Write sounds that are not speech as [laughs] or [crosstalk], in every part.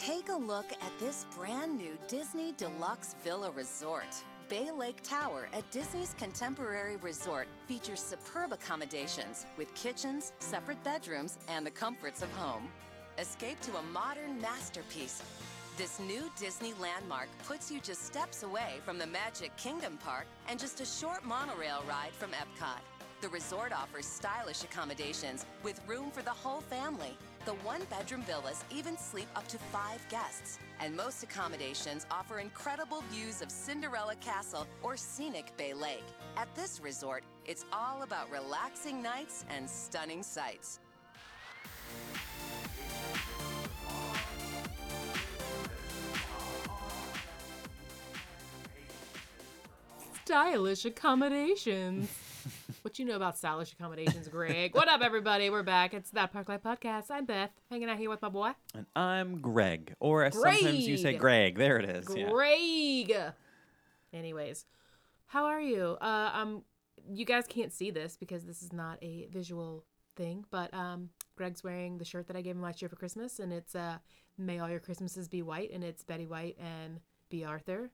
Take a look at this brand new Disney Deluxe Villa Resort. Bay Lake Tower at Disney's Contemporary Resort features superb accommodations with kitchens, separate bedrooms, and the comforts of home. Escape to a modern masterpiece. This new Disney landmark puts you just steps away from the Magic Kingdom Park and just a short monorail ride from Epcot. The resort offers stylish accommodations with room for the whole family. The one bedroom villas even sleep up to five guests. And most accommodations offer incredible views of Cinderella Castle or scenic Bay Lake. At this resort, it's all about relaxing nights and stunning sights. Stylish accommodations. What you know about stylish accommodations, Greg? what up, everybody? We're back. It's that Park Life Podcast. I'm Beth, hanging out here with my boy, And I'm Greg, or as sometimes you say Greg. Greg. There it is. yeah. Greg. Anyways, how are you? Uh, um, you guys can't see this because this is not a visual thing, but um, Greg's wearing the shirt that I gave him last year for Christmas, and it's uh, "May all your Christmases be white," and it's Betty White and Bea Arthur.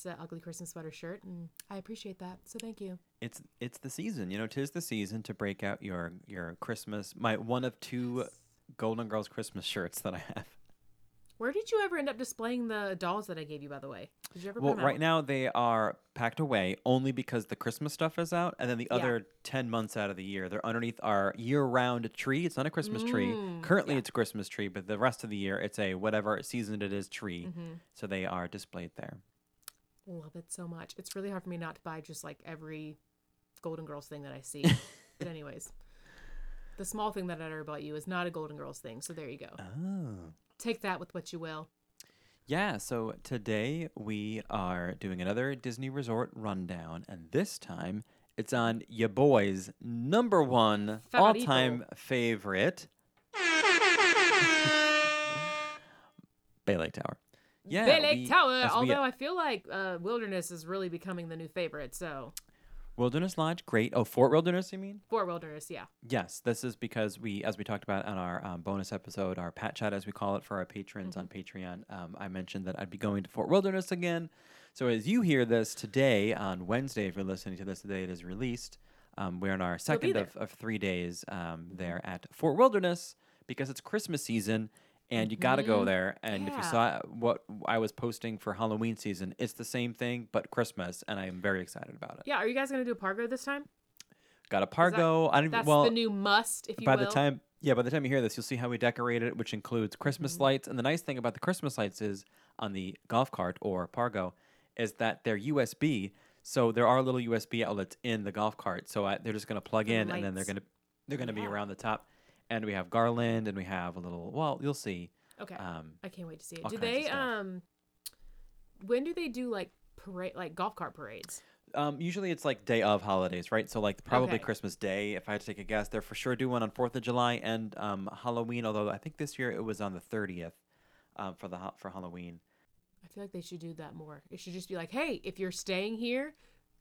It's an ugly Christmas sweater shirt, and I appreciate that. So thank you. It's it's the season. You know, tis the season to break out your your Christmas. My one of two Golden Girls Christmas shirts that I have. Where did you ever end up displaying the dolls that I gave you, by the way? Did you ever? Well, right out? now they are packed away only because the Christmas stuff is out, and then the Yeah. other ten months out of the year they're underneath our year-round tree. It's not a Christmas tree. Mm, Currently, it's a Christmas tree, but the rest of the year it's a whatever season it is tree. Mm-hmm. So they are displayed there. Love it so much. It's really hard for me not to buy just like every Golden Girls thing that I see. [laughs] but anyways, the small thing that I know about you is not a Golden Girls thing. So there you go. Oh. Take that with what you will. Yeah, so today we are doing another Disney Resort rundown, and this time it's on ya boy's number one all time favorite [laughs] Bay Lake Tower. Yeah, Bay Lake we- Tower. as we- Although I feel like uh, Wilderness is really becoming the new favorite. So Wilderness Lodge, great. Oh, Fort Wilderness, you mean? Fort Wilderness, yeah. Yes, this is because we, as we talked about on our um, bonus episode, our Pat Chat, as we call it for our patrons on Patreon, um, I mentioned that I'd be going to Fort Wilderness again. So as you hear this today on Wednesday, if you're listening to this the day it is released, um, we're in our second of, of three days um, there at Fort Wilderness because it's Christmas season and you got to go there. And if you Yeah. saw what I was posting for Halloween season, it's the same thing but Christmas, and I am very excited about it. Yeah. Are you guys gonna do a Pargo this time? Got a Pargo. I don't That's well, the new must, if you by will. the time yeah by the time you hear this you'll see how we decorate it which includes christmas Mm-hmm. lights and the nice thing about the christmas lights is on the golf cart or pargo is that they're usb so there are little usb outlets in the golf cart so I, they're just going to plug in and then they're lights. going to they're going to be Yeah. around the top and we have garland and we have a little well you'll see okay. um I can't wait to see it. Do they um? When do they do like parade, like golf cart parades? Um, usually it's like day of holidays, right? So like probably Okay. Christmas Day. If I had to take a guess, they're for sure do one on Fourth of July and um, Halloween. Although I think this year it was on the thirtieth um, for the for Halloween. I feel like they should do that more. It should just be like, hey, if you're staying here,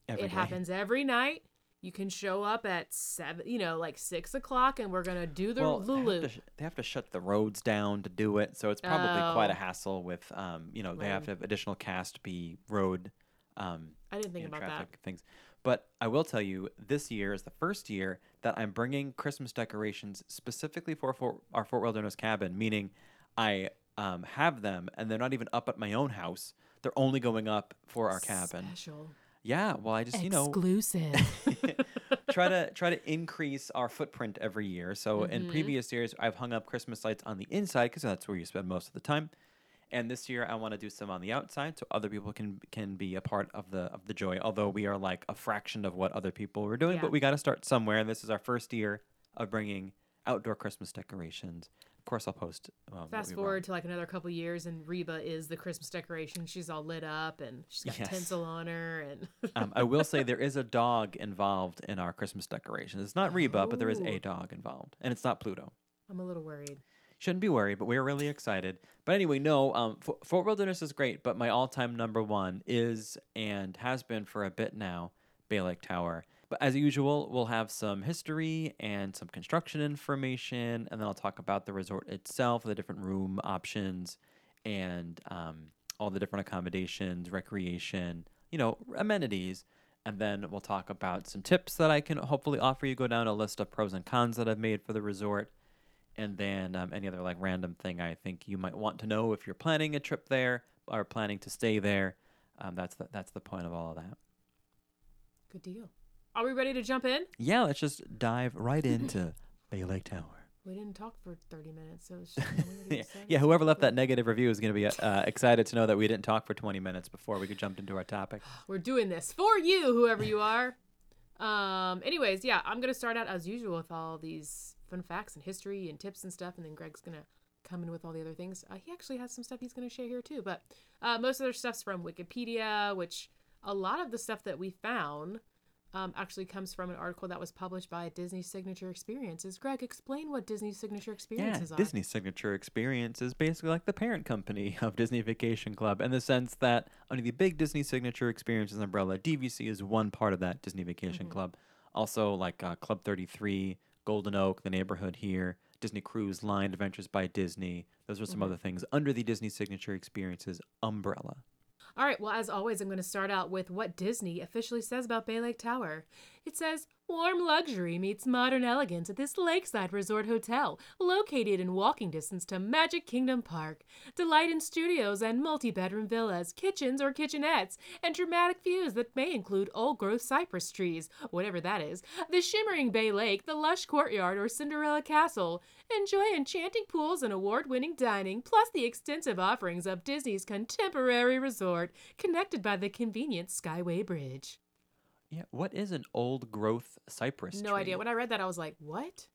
Every it day. happens every night. You can show up at seven, you know, like six o'clock, and we're gonna do the Well, they have, Lulu. to they have to shut the roads down to do it, so it's probably quite a Oh. hassle. With um, you know, they have to have additional cast be road um, I didn't think you know, about traffic things. But I will tell you, this year is the first year that I'm bringing Christmas decorations specifically for Fort, our Fort Wilderness cabin. Meaning, I um, have them, and they're not even up at my own house. They're only going up for our that. cabin. Yeah, well, I just you know exclusive. [laughs] try to try to increase our footprint every year. So in Mm-hmm. previous years, I've hung up Christmas lights on the inside because that's where you spend most of the time. And this year, I want to do some on the outside so other people can can be a part of the of the joy. Although we are like a fraction of what other people were doing, Yeah. but we got to start somewhere. And this is our first year of bringing outdoor Christmas decorations. Of course, I'll post. Um, Fast we forward to like another couple years, and Reba is the Christmas decoration. She's all lit up, and she's got Yes. tinsel on her, and [laughs] um, I will say there is a dog involved in our Christmas decorations. It's not Reba, but there is Oh. a dog involved, and it's not Pluto. I'm a little worried. Shouldn't be worried, but we're really excited. But anyway, no, um, F- Fort Wilderness is great, but my all-time number one is and has been for a bit now, Bay Lake Tower. But as usual, we'll have some history and some construction information, and then I'll talk about the resort itself, the different room options, and um, all the different accommodations, recreation, you know, amenities. And then we'll talk about some tips that I can hopefully offer you. Go down a list of pros and cons that I've made for the resort. And then um, any other like random thing I think you might want to know if you're planning a trip there or planning to stay there. Um, that's the, that's the point of all of that. Good deal. Are we ready to jump in? Yeah, let's just dive right into [clears throat] Bay Lake Tower. We didn't talk for 30 minutes, so it's just, [laughs] Yeah, yeah. Whoever left that negative review is going to be uh, excited to know that we didn't talk for 20 minutes before we could jump into our topic. [gasps] We're doing this for you, whoever you are. Um. Anyways, yeah, I'm gonna start out as usual with all these fun facts and history and tips and stuff, and then Greg's gonna come in with all the other things. Uh, he actually has some stuff he's gonna share here too, but uh, most of their stuff's from Wikipedia, which a lot of the stuff that we found um, actually comes from an article that was published by Disney Signature Experiences. Greg, explain what Disney Signature Yeah, Experiences are. Disney Signature Experience is basically like the parent company [laughs] of Disney Vacation Club in the sense that under the big Disney Signature Experiences umbrella, DVC is one part of that Disney Vacation Club. Also, like uh, Club 33, Golden Oak, the neighborhood here, Disney Cruise Line, Adventures by Disney. Those are some other things under the Disney Signature Experiences umbrella. All right, well, as always, I'm going to start out with what Disney officially says about Bay Lake Tower. It says, Warm luxury meets modern elegance at this lakeside resort hotel, located in walking distance to Magic Kingdom Park. Delight in studios and multi bedroom villas, kitchens or kitchenettes, and dramatic views that may include old growth cypress trees, whatever that is, the shimmering Bay Lake, the lush courtyard, or Cinderella Castle. Enjoy enchanting pools and award winning dining, plus the extensive offerings of Disney's contemporary resort, connected by the convenient Skyway Bridge. Yeah, what is an old growth cypress No tree? idea. When I read that, I was like, what?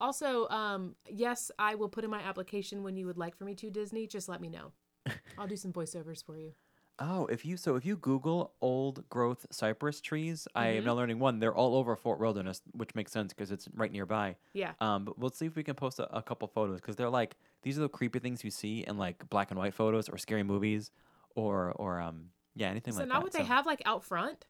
Also, um, yes, I will put in my application when you would like for me to, Disney. Just let me know. [laughs] I'll do some voiceovers for you. Oh, if you so if you Google old growth cypress trees, I Mm-hmm. am now learning one. They're all over Fort Wilderness, which makes sense because it's right nearby. Yeah. Um, but we'll see if we can post a, a couple photos because they're like these are the creepy things you see in like black and white photos or scary movies, or or um yeah anything So like that. So now what they have like out front?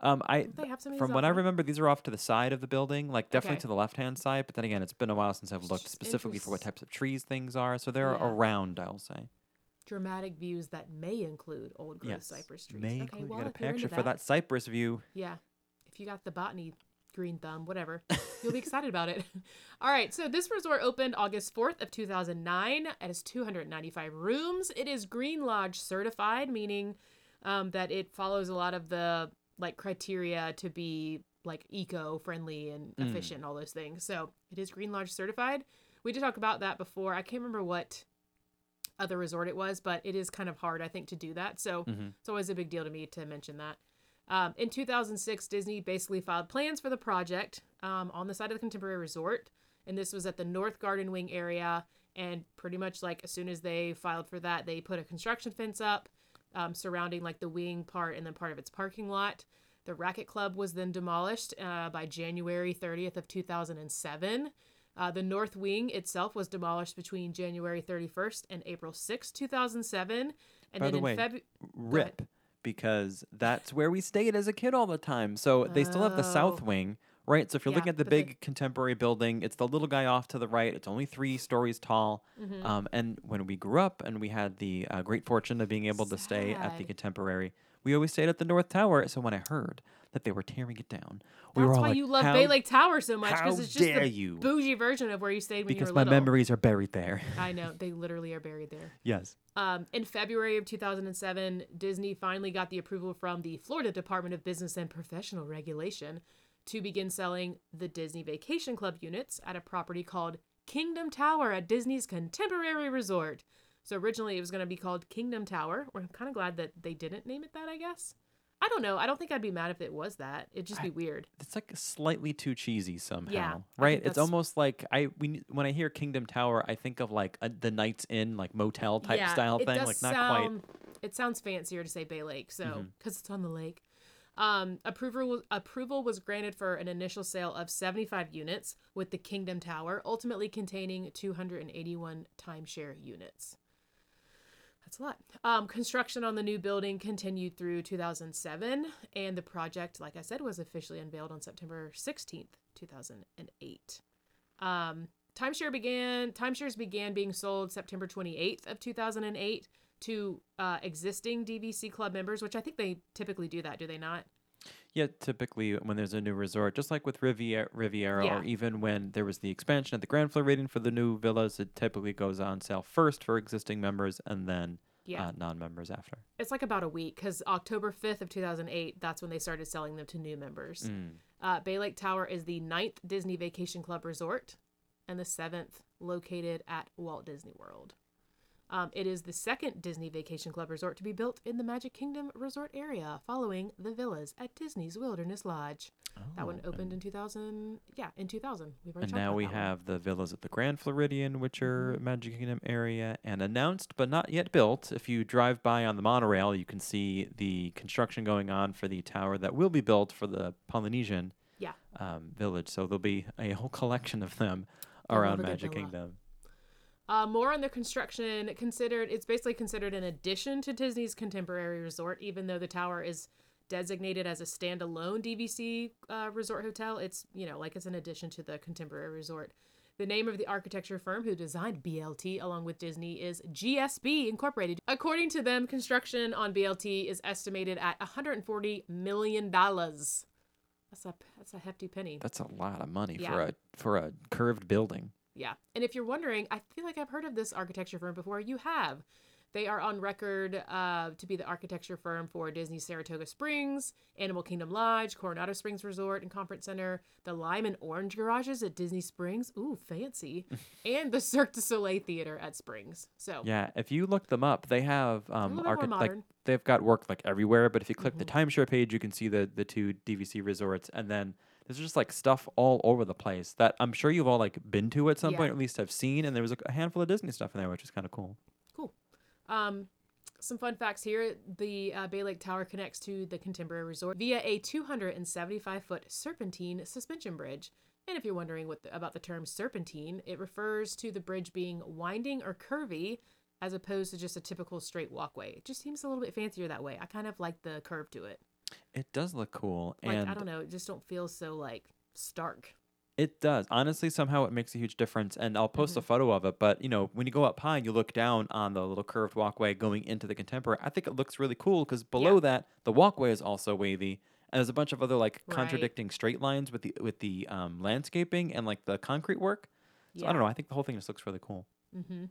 Um, I they have some from what I remember, these are off to the side of the building, like definitely Okay. to the left hand side. But then again, it's been a while since I've looked Just specifically for what interest- types of trees things are. So they're Yeah. around, I'll say. Dramatic views that may include old growth Yes, cypress trees. may okay, include. well, you got a if you're into picture for that cypress view. Yeah. If you got the botany green thumb, whatever, [laughs] you'll be excited about it. [laughs] All right. So this resort opened August 4th of 2009. It has 295 rooms. It is Green Lodge certified, meaning um, that it follows a lot of the like criteria to be like eco-friendly and efficient and all those things. So it is Green Lodge certified. We did talk about that before. I can't remember what other resort it was, but it is kind of hard, I think, to do that. So it's always a big deal to me to mention that. Um, in 2006, Disney basically filed plans for the project um, on the side of the Contemporary Resort, and this was at the North Garden Wing area. And pretty much like as soon as they filed for that, they put a construction fence up um, surrounding like the wing part and then part of its parking lot. The Racquet Club was then demolished uh, by January 30th of 2007. Uh, the North Wing itself was demolished between January 31st and April 6th, 2007. And By then the in February, rip because that's where we stayed as a kid all the time. So they still have the south Oh. wing, right? So if you're Yeah, looking at the the- big contemporary building, it's the little guy off to the right. It's only three stories tall. Mm-hmm. Um, and when we grew up and we had the uh, great fortune of being able to stay at the contemporary, we always stayed at the North Tower. So when I heard that they were tearing it down, we were That's all why like, you love "How Bay Lake Tower so much because it's just the you?" bougie version of where you stayed when because you my were little. memories are buried there. [laughs] I know they literally are buried there. yes. Um, in February of 2007, Disney finally got the approval from the Florida Department of Business and Professional Regulation to begin selling the Disney Vacation Club units at a property called Kingdom Tower at Disney's Contemporary Resort. So originally it was going to be called Kingdom Tower. We're kind of glad that they didn't name it that, I guess. I don't know. I don't think I'd be mad if it was that. It'd just be weird. it's like slightly too cheesy somehow, I right? It's almost like I we when I hear Kingdom Tower, I think of like a, the Knights Inn, like motel type yeah, style it thing, does like not quite. Mm-hmm. It sounds fancier to say Bay Lake, so because it's on the lake. Um, approval approval was granted for an initial sale of 75 units with the Kingdom Tower, ultimately containing 281 timeshare units. That's a lot. Um, construction on the new building continued through 2007, and the project, like I said, was officially unveiled on September 16th, 2008. Um, timeshare began timeshares began being sold September 28th of 2008 to uh, existing DVC club members, which I think they typically do that, do they not? Yeah, typically when there's a new resort, just like with Riviera, Riviera Yeah. or even when there was the expansion at the Grand Floridian for the new villas, it typically goes on sale first for existing members and then Yeah. uh, non-members after. It's like about a week because October 5th of 2008, that's when they started selling them to new members. Mm. Uh, Bay Lake Tower is the ninth Disney Vacation Club resort and the seventh located at Walt Disney World. Um, it is the second Disney Vacation Club resort to be built in the Magic Kingdom resort area, following the villas at Disney's Wilderness Lodge. that one opened in 2000. Yeah, in 2000. We've already And now we that one. have the villas at the Grand Floridian, which are Mm-hmm. Magic Kingdom area and announced but not yet built. If you drive by on the monorail, you can see the construction going on for the tower that will be built for the Polynesian Yeah. um, village. So there'll be a whole [laughs] collection of them around Magic. Kingdom. Uh, more on the construction. Considered, it's basically considered an addition to Disney's contemporary resort, even though the tower is designated as a standalone DVC uh, resort hotel. It's you know like it's an addition to the contemporary resort. The name of the architecture firm who designed BLT along with Disney is GSB Incorporated. According to them, construction on BLT is estimated at 140 million dollars. That's a that's a hefty penny. That's a lot of money for a for a curved building. Yeah. And if you're wondering, I feel like I've heard of this architecture firm before. You have. They are on record uh, to be the architecture firm for Disney Saratoga Springs, Animal Kingdom Lodge, Coronado Springs Resort and Conference Center, the Lime and Orange garages at Disney Springs. Ooh, fancy. [laughs] and the Cirque du Soleil Theater at Springs. So, Yeah, if you look them up, they have um little bit more archi- like. Mm-hmm. they've got work like everywhere. But if you click the timeshare page, you can see the the two DVC resorts, and then there's just like stuff all over the place that I'm sure you've all like been to at some Yeah. point, or at least have seen. And there was a, handful of Disney stuff in there, which is kind of cool. Cool. Um, some fun facts here: the uh, Bay Lake Tower connects to the Contemporary Resort via a 275 foot serpentine suspension bridge. And if you're wondering what the, about the term serpentine, it refers to the bridge being winding or curvy, as opposed to just a typical straight walkway. It just seems a little bit fancier that way. I kind of like the curve to it. It does look cool, Like and I don't know, it just don't feel so like stark. It does. Honestly, somehow it makes a huge difference. And I'll post a Mm-hmm. photo of it. But, you know, when you go up high and you look down on the little curved walkway going into the contemporary, I think it looks really cool because below Yeah. that, the walkway is also wavy. And there's a bunch of other like Right. contradicting straight lines with the with the um, landscaping and like the concrete work. So I don't know. I think the whole thing just looks really cool. Mm-hmm.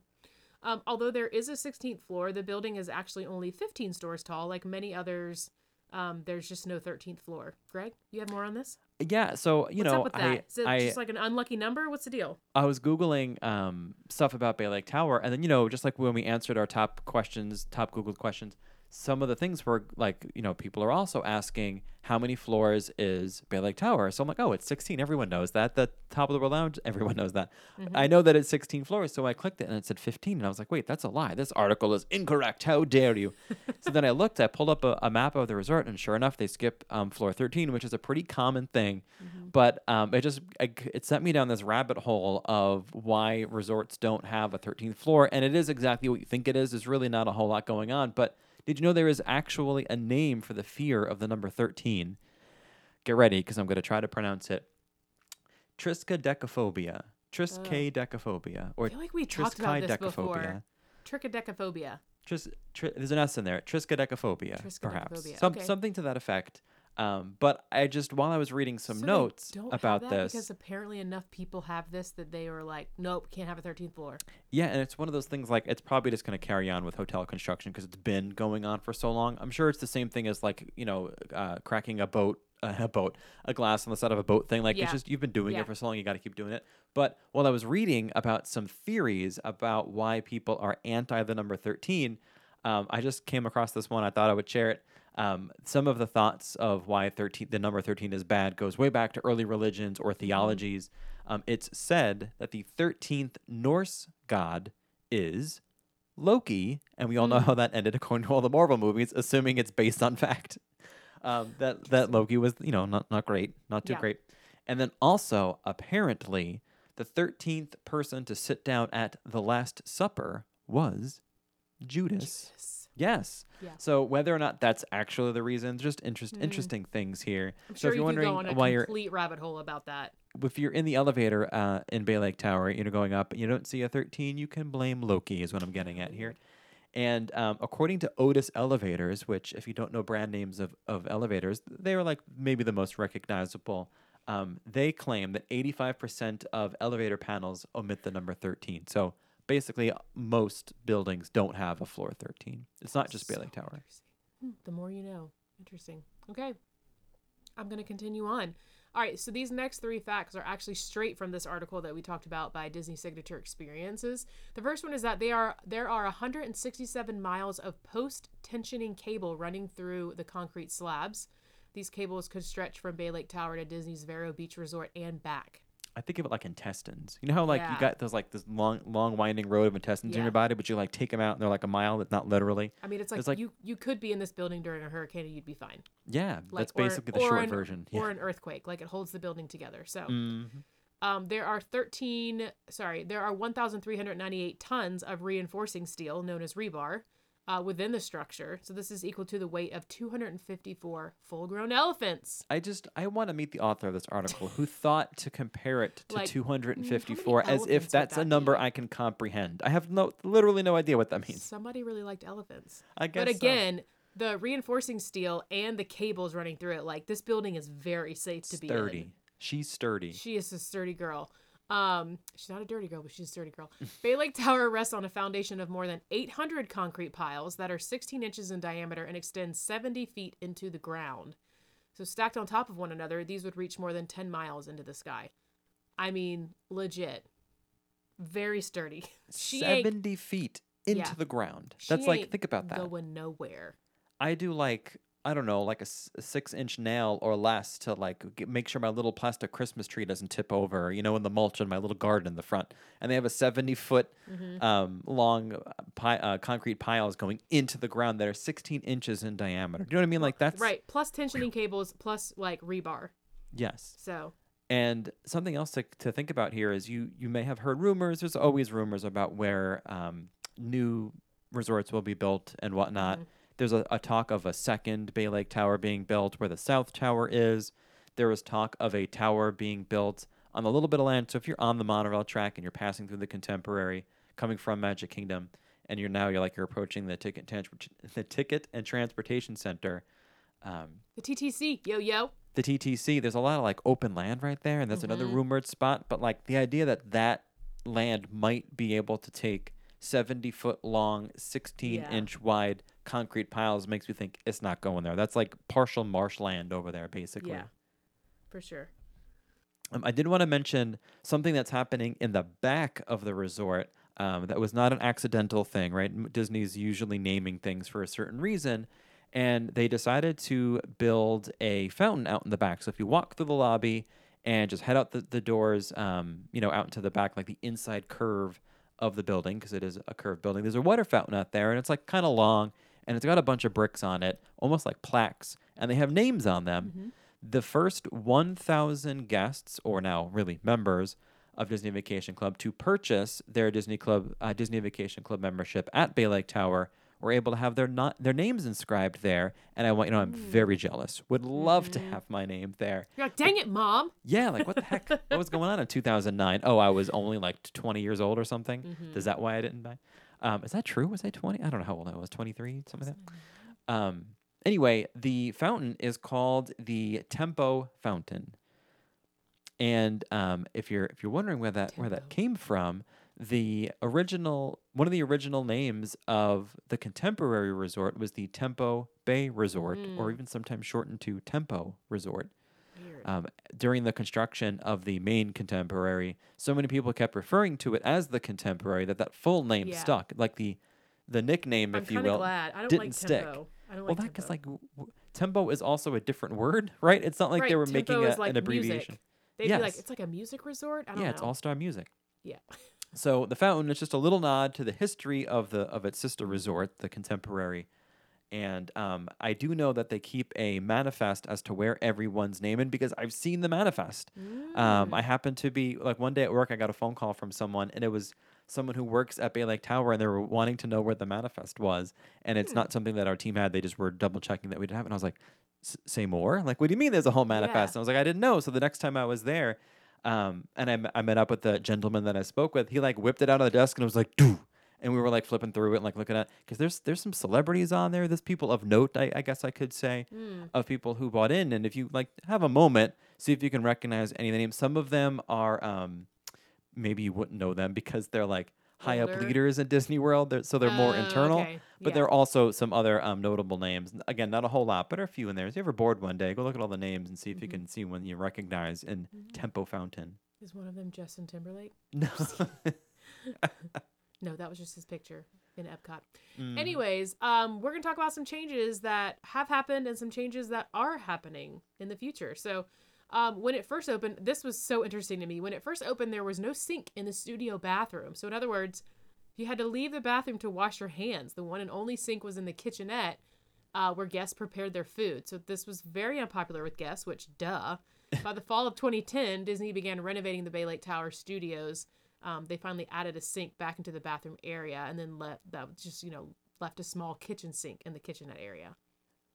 Um, although there is a 16th floor, the building is actually only 15 stories tall. Like many others, um, there's just no 13th floor. Greg, you have more on this? Yeah. So you What's know, up with that? I Is it I, just like an unlucky number? What's the deal? I was googling um, stuff about Bay Lake Tower, and then you know, just like when we answered our top questions, top Googled questions, some of the things were like, you know, people are also asking how many floors is Bay Lake Tower. So I'm like, oh, it's 16. Everyone knows that. The top of the world lounge, [laughs] everyone knows that. I know that it's 16 floors, so I clicked it and it said 15, and I was like, wait, that's a lie. This article is incorrect. How dare you? so then I [laughs] looked, I pulled up a, a map of the resort, and sure enough, they skip um, floor 13, which is a pretty common thing. But um, it just it, it sent me down this rabbit hole of why resorts don't have a 13th floor, and it is exactly what you think it is. There's really not a whole lot going on, but did you know there is actually a name for the fear of the number 13? Get ready, because I'm going to try to pronounce it. Triskaidekaphobia. Triskaidekaphobia. Or I feel like we talked about this before. Trichodecaphobia. Tris, tri, there's an S in there. Triskaidekaphobia, perhaps. Some, okay. Something to that effect. Um, but I just, while I was reading some So notes about this, because apparently enough people have this that they were like, nope, can't have a 13th floor. Yeah, and it's one of those things like it's probably just going to carry on with hotel construction because it's been going on for so long. I'm sure it's the same thing as like you know uh, cracking a boat, uh, [laughs] a boat, a glass on the side of a boat thing. Like Yeah. it's just you've been doing Yeah. it for so long, you got to keep doing it. But while I was reading about some theories about why people are anti the number 13, um, I just came across this one. I thought I would share it. Um, some of the thoughts of why 13, the number 13 is bad goes way back to early religions or theologies. Um, it's said that the 13th Norse god is Loki, and we all know how that ended according to all the Marvel movies, assuming it's based on fact. Um, that that Loki was, you know, not not great, not too Yeah. great. And then also, apparently, the 13th person to sit down at the Last Supper was Judas. Judas. Yes. Yeah. So whether or not that's actually the reason, just interest interesting things here. Mm. I'm so sure if you you're could wondering go on a why you're complete rabbit hole about that. if you're in the elevator uh, in Bay Lake Tower, you know, going up, and you don't see a 13, you can blame Loki, is what I'm getting at here. And um, according to Otis Elevators, which, if you don't know brand names of, of elevators, they are like maybe the most recognizable. Um, they claim that 85% of elevator panels omit the number 13. So basically, most buildings don't have a floor 13. It's not just Bay Lake Tower. Hmm, The more you know. Interesting. Okay. I'm going to continue on. All right, so these next three facts are actually straight from this article that we talked about by Disney Signature Experiences. The first one is that they are there are 167 miles of post-tensioning cable running through the concrete slabs. These cables could stretch from Bay Lake Tower to Disney's Vero Beach Resort and back. I think of it like intestines. You know how like Yeah. you got those like this long, long winding road of intestines in your body, but you like take them out and they're like a mile. That's not literally. I mean, it's like, It's like- you you could be in this building during a hurricane and you'd be fine. Yeah, Like that's or- basically the or short an- version. Or Yeah. an earthquake, like it holds the building together. So. Mhm. Um, there are 13, sorry, there are 1,398 tons of reinforcing steel, known as rebar, uh, within the structure. So this is equal to the weight of 254 full grown elephants. I just I want to meet the author of this article who [laughs] thought to compare it to Like, mm, 254 as if that's a number be? I can comprehend. I have no literally no idea what that means. Somebody really liked elephants. I guess But so. again, the reinforcing steel and the cables running through it, like this building is very safe to be in. sturdy. She's sturdy. She is a sturdy girl. Um, she's not a dirty girl, but she's a dirty girl. [laughs] Bay Lake Tower rests on a foundation of more than 800 concrete piles that are 16 inches in diameter and extend 70 feet into the ground. So stacked on top of one another, these would reach more than 10 miles into the sky. I mean, legit, very sturdy. [laughs] She 70 feet into Yeah. the ground. That's like think about that. going nowhere. I do like I don't know, like a, s- a six inch nail or less to like get, make sure my little plastic Christmas tree doesn't tip over, you know, in the mulch in my little garden in the front. And they have a seventy foot Mm-hmm. um, long pi- uh, concrete piles going into the ground that are sixteen inches in diameter. Do you know what I mean? Like that's Right, plus tensioning cables, plus like rebar. Yes. So And something else to, to think about here is you you may have heard rumors. There's always rumors about where um, new resorts will be built and whatnot. There's a, a talk of a second Bay Lake Tower being built where the South Tower is. There was talk of a tower being built on a little bit of land. So if you're on the monorail track and you're passing through the Contemporary, coming from Magic Kingdom, and you're now you're like you're approaching the ticket transport [laughs] the ticket and transportation center. Um, the TTC, yo yo. the TTC, there's a lot of like open land right there, and that's another rumored spot. But like the idea that that land might be able to take 70 foot long, 16 Yeah. inch wide concrete piles makes me think it's not going there. That's like partial marshland over there, basically. Yeah, for sure. Um, I did want to mention something that's happening in the back of the resort. Um, that was not an accidental thing, right? Disney's usually naming things for a certain reason, and they decided to build a fountain out in the back. So if you walk through the lobby and just head out the, the doors, um, you know, out into the back, like the inside curve of the building, because it is a curved building, there's a water fountain out there, and it's like kind of long, and it's got a bunch of bricks on it, almost like plaques, and they have names on them the first 1,000 guests, or now really members of Disney Vacation Club, to purchase their Disney Club uh, Disney Vacation Club membership at Bay Lake Tower were able to have their not their names inscribed there. And I want you know I'm very jealous. Would love to have my name there. You're like, dang it, mom. [laughs] Yeah, like what the heck? what was going on in 2009? Oh, I was only like 20 years old or something. [laughs] Mm-hmm. Is that why I didn't buy? Um, is that true? Was I 20? I don't know how old I was. 23, something like that. Um, anyway, the fountain is called the Tempo Fountain. And um, if you're if you're wondering where that where that came from, the original one of the original names of the contemporary resort was the Tempo Bay Resort, or even sometimes shortened to Tempo Resort. Um, during the construction of the main contemporary so many people kept referring to it as the contemporary that that full name Yeah. stuck like the the nickname I'm if you kind of will glad. I don't didn't like stick tempo. I don't well like that because tempo. like w- w- tempo is also a different word [laughs] right it's not like they Right, were tempo making a, is like an abbreviation Music. They'd be like, Yes. it's like a music resort. I don't yeah know. it's all star music Yeah. so the fountain is just a little nod to the history of the of its sister resort, the contemporary. And um, I do know that they keep a manifest as to where everyone's name in because I've seen the manifest. Um, I happened to be like one day at work, I got a phone call from someone, and it was someone who works at Bay Lake Tower and they were wanting to know where the manifest was. And it's not something that our team had. They just were double checking that we didn't have. it. And I was like, say more? Like, what do you mean there's a whole manifest? And I was like, I didn't know. So the next time I was there, um, and I, m- I met up with the gentleman that I spoke with, he like whipped it out of the desk and I was like, do. And we were like flipping through it and like looking at because there's there's some celebrities on there. There's people of note, I, I guess I could say, of people who bought in. And if you like have a moment, see if you can recognize any of the names. Some of them are um, maybe you wouldn't know them because they're like high up leaders at Disney World. They're, so they're more Oh, internal. okay. But Yeah. there are also some other um, notable names. Again, not a whole lot, but a few in there. If you're ever bored one day, go look at all the names and see if you Mm-hmm. can see one you recognize in Tempo Fountain. Is one of them Justin Timberlake? No. [laughs] [laughs] No, that was just his picture in Epcot. Mm. Anyways, um, we're gonna talk about some changes that have happened and some changes that are happening in the future. So, um, when it first opened, this was so interesting to me. When it first opened, there was no sink in the studio bathroom. So, in other words, you had to leave the bathroom to wash your hands. The one and only sink was in the kitchenette, uh, where guests prepared their food. So this was very unpopular with guests, which duh. By the fall of 2010, Disney began renovating the Bay Lake Tower studios. Um, they finally added a sink back into the bathroom area, and then left that just you know left a small kitchen sink in the kitchenette area.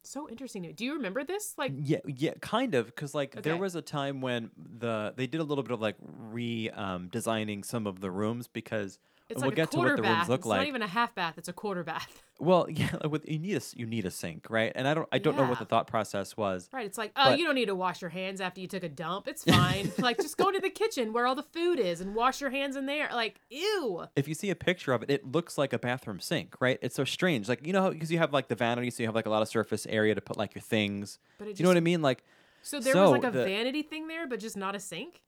So interesting to me. Do you remember this? Like, Yeah, yeah, kind of, because like there was a time when the they did a little bit of like re um, designing some of the rooms because it's we'll like get a to quarter what the bath. rooms look it's like. not even a half bath. It's a quarter bath. [laughs] well, yeah, like [laughs] with you need a you need a sink, right? And I don't I don't know what the thought process was. Right. It's like, oh, But- you don't need to wash your hands after you took a dump. It's fine. [laughs] like, just go to the kitchen where all the food is and wash your hands in there. Like, ew. if you see a picture of it, it looks like a bathroom sink, right? It's so strange. Like, you know, because you have like the vanity, so you have like a lot of surface area to put like your things. But it Do you know what I mean? Like, So there So was like a the- vanity thing there, but just not a sink.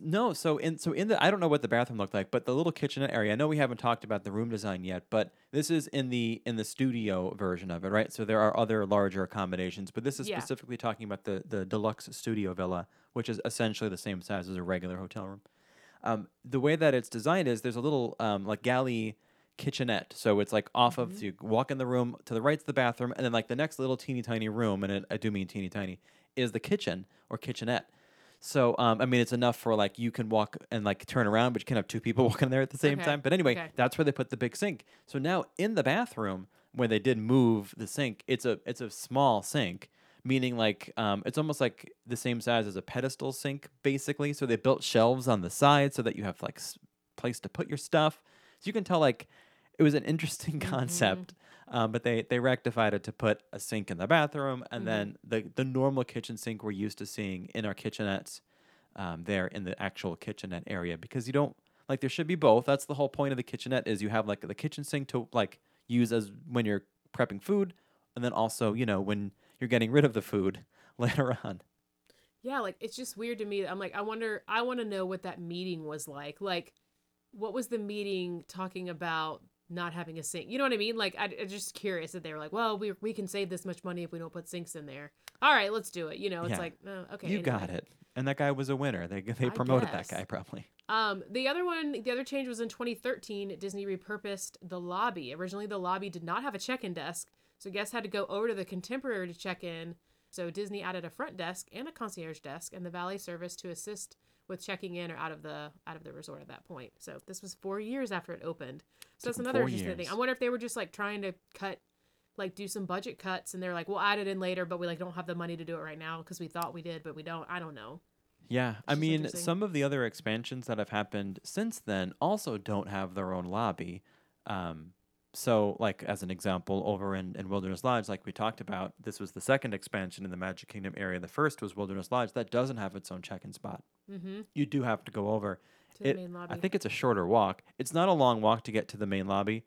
No. So in so in the I don't know what the bathroom looked like, but the little kitchenette area. I know we haven't talked about the room design yet, but this is in the in the studio version of it, right? So there are other larger accommodations, but this is Yeah. specifically talking about the the deluxe studio villa, which is essentially the same size as a regular hotel room. Um, the way that it's designed is there's a little um, like galley kitchenette. So it's like off of, so you walk in the room to the right's the bathroom, and then like the next little teeny tiny room, and it, I do mean teeny tiny, is the kitchen or kitchenette. So um, I mean, it's enough for like you can walk and like turn around, but you can have two [laughs] people walking there at the same Okay, time. But anyway, okay. that's where they put the big sink. So now in the bathroom, when they did move the sink, it's a it's a small sink, meaning like um, it's almost like the same size as a pedestal sink, basically. So they built shelves on the side so that you have like s- place to put your stuff. So you can tell like it was an interesting [laughs] concept, um, but they they rectified it to put a sink in the bathroom and then the the normal kitchen sink we're used to seeing in our kitchenettes um, there in the actual kitchenette area because you don't like there should be both. That's the whole point of the kitchenette is you have like the kitchen sink to like use as when you're prepping food, and then also you know when you're getting rid of the food [laughs] later on. Yeah, like it's just weird to me. I'm like, I wonder, I want to know what that meeting was like. Like, what was the meeting talking about not having a sink? You know what I mean? Like, I, I'm just curious that they were like, well, we, we can save this much money if we don't put sinks in there. All right, let's do it. You know, it's Yeah. like, oh, okay. you anyway. got it. And that guy was a winner. They they promoted that guy probably. Um, the other one, the other change was in 2013. Disney repurposed the lobby. Originally, the lobby did not have a check-in desk, so guests had to go over to the Contemporary to check in. So Disney added a front desk and a concierge desk, and the valet service to assist with checking in or out of the out of the resort at that point. So this was four years after it opened. So that's another interesting thing. I wonder if they were just like trying to cut, like do some budget cuts, and they're like, we'll add it in later, but we like don't have the money to do it right now because we thought we did, but we don't. I don't know. Yeah, I mean, some of the other expansions that have happened since then also don't have their own lobby. Um, so, like as an example, over in, in Wilderness Lodge, like we talked about, this was the second expansion in the Magic Kingdom area. The first was Wilderness Lodge. That doesn't have its own check-in spot. Mm-hmm. You do have to go over. To the It- main lobby. I think it's a shorter walk. It's not a long walk to get to the main lobby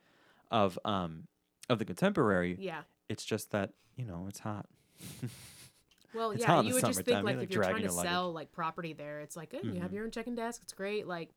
of um of the Contemporary. Yeah. It's just that you know it's hot. [laughs] Well, It's yeah, you would just think like like, if you're trying to your luggage. Mm-hmm. sell like property there, it's like, oh, you have your own check-in desk. It's great. Like,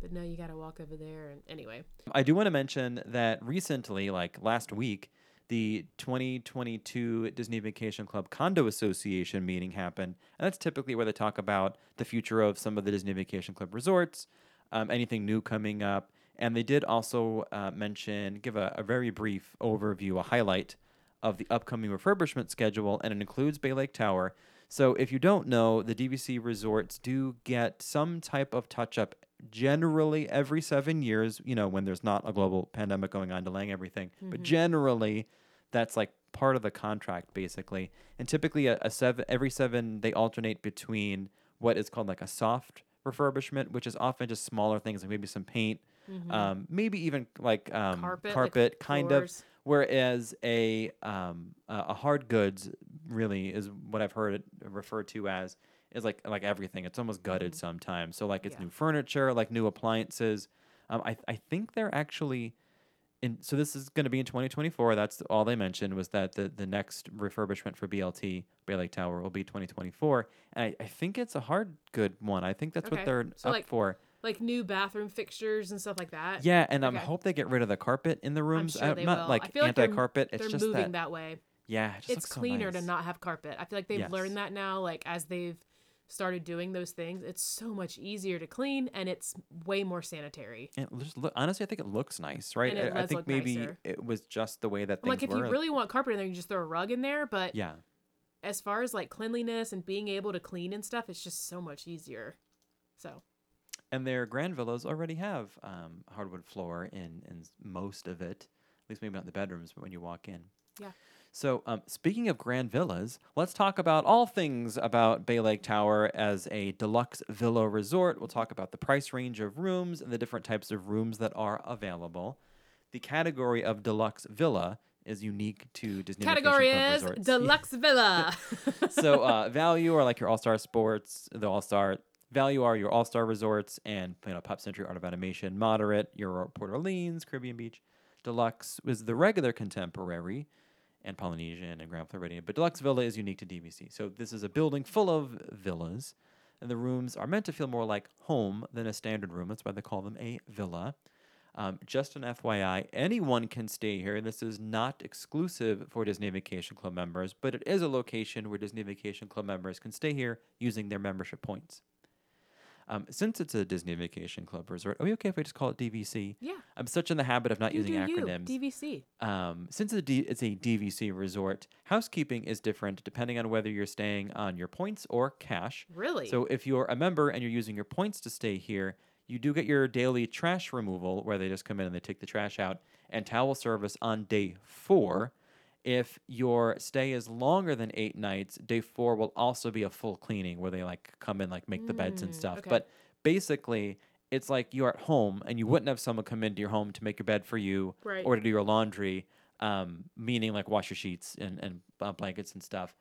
but no, you got to walk over there. And anyway, I do want to mention that recently, like last week, the 2022 Disney Vacation Club Condo Association meeting happened. And that's typically where they talk about the future of some of the Disney Vacation Club resorts, um, anything new coming up. And they did also uh, mention, give a, a very brief overview, a highlight of the upcoming refurbishment schedule, and it includes Bay Lake Tower. So if you don't know, the DVC resorts do get some type of touch up generally every seven years, you know, when there's not a global pandemic going on, delaying everything. But mm-hmm. generally, that's like part of the contract, basically. And typically, a, a seven every seven, they alternate between what is called like a soft refurbishment, which is often just smaller things, like maybe some paint, um, maybe even like um, Carpet, like kind floors. of. Whereas a um, a hard goods really is what I've heard it referred to as is like like everything. It's almost gutted sometimes. So like it's Mm-hmm. Yeah. new furniture, like new appliances. Um, I I think they're actually in. So this is going to be in 2024. That's all they mentioned was that the the next refurbishment for BLT Bay Lake Tower will be 2024. And I, I think it's a hard good one. I think that's what they're So, up like, for. Like new bathroom fixtures and stuff like that. Yeah, and I Okay. hope they get rid of the carpet in the rooms. I'm sure they not will. I like feel like anti-carpet. They're It's just moving that, that, way. yeah, it just It's looks so cleaner to not have carpet. I feel like they've Yes. learned that now. Like as they've started doing those things, it's so much easier to clean and it's way more sanitary. It just look, honestly, I think it looks nice, right? And I, I think maybe nicer. it was just the way that things like if were. you really want carpet in there, you just throw a rug in there. But yeah, as far as like cleanliness and being able to clean and stuff, it's just so much easier. So and their grand villas already have um, hardwood floor in in most of it. At least maybe not the bedrooms, but when you walk in. Yeah. So um, speaking of grand villas, let's talk about all things about Bay Lake Tower as a deluxe villa resort. We'll talk about the price range of rooms and the different types of rooms that are available. The category of deluxe villa is unique to Disney. Category is deluxe villa. [laughs] so [laughs] uh, value or like your all star sports, the all star value are your all star resorts and know Pop Century Art of Animation. Moderate your Port Orleans, Caribbean Beach. Deluxe is the regular contemporary and Polynesian and Grand Floridian. But Deluxe Villa is unique to DVC. So this is a building full of villas, and the rooms are meant to feel more like home than a standard room. That's why they call them a villa. Um, just an FYI, anyone can stay here. This is not exclusive for Disney Vacation Club members, but it is a location where Disney Vacation Club members can stay here using their membership points. Um, since it's a Disney Vacation Club resort, are we okay if I just call it DVC? yeah. I'm such in the habit of not You using do you. acronyms DVC. um, since it's a, D, it's a DVC resort, housekeeping is different depending on whether you're staying on your points or cash. Really? So if you're a member and you're using your points to stay here, you do get your daily trash removal where they just come in and they take the trash out and towel service on day four. If your stay is longer than eight nights, day four will also be a full cleaning where they like come in, like make the beds and Mm, stuff. okay. But basically, it's like you're at home and you wouldn't have someone come into your home to make your bed for you Right. or to do your laundry, um, meaning like wash your sheets and, and uh, blankets and stuff.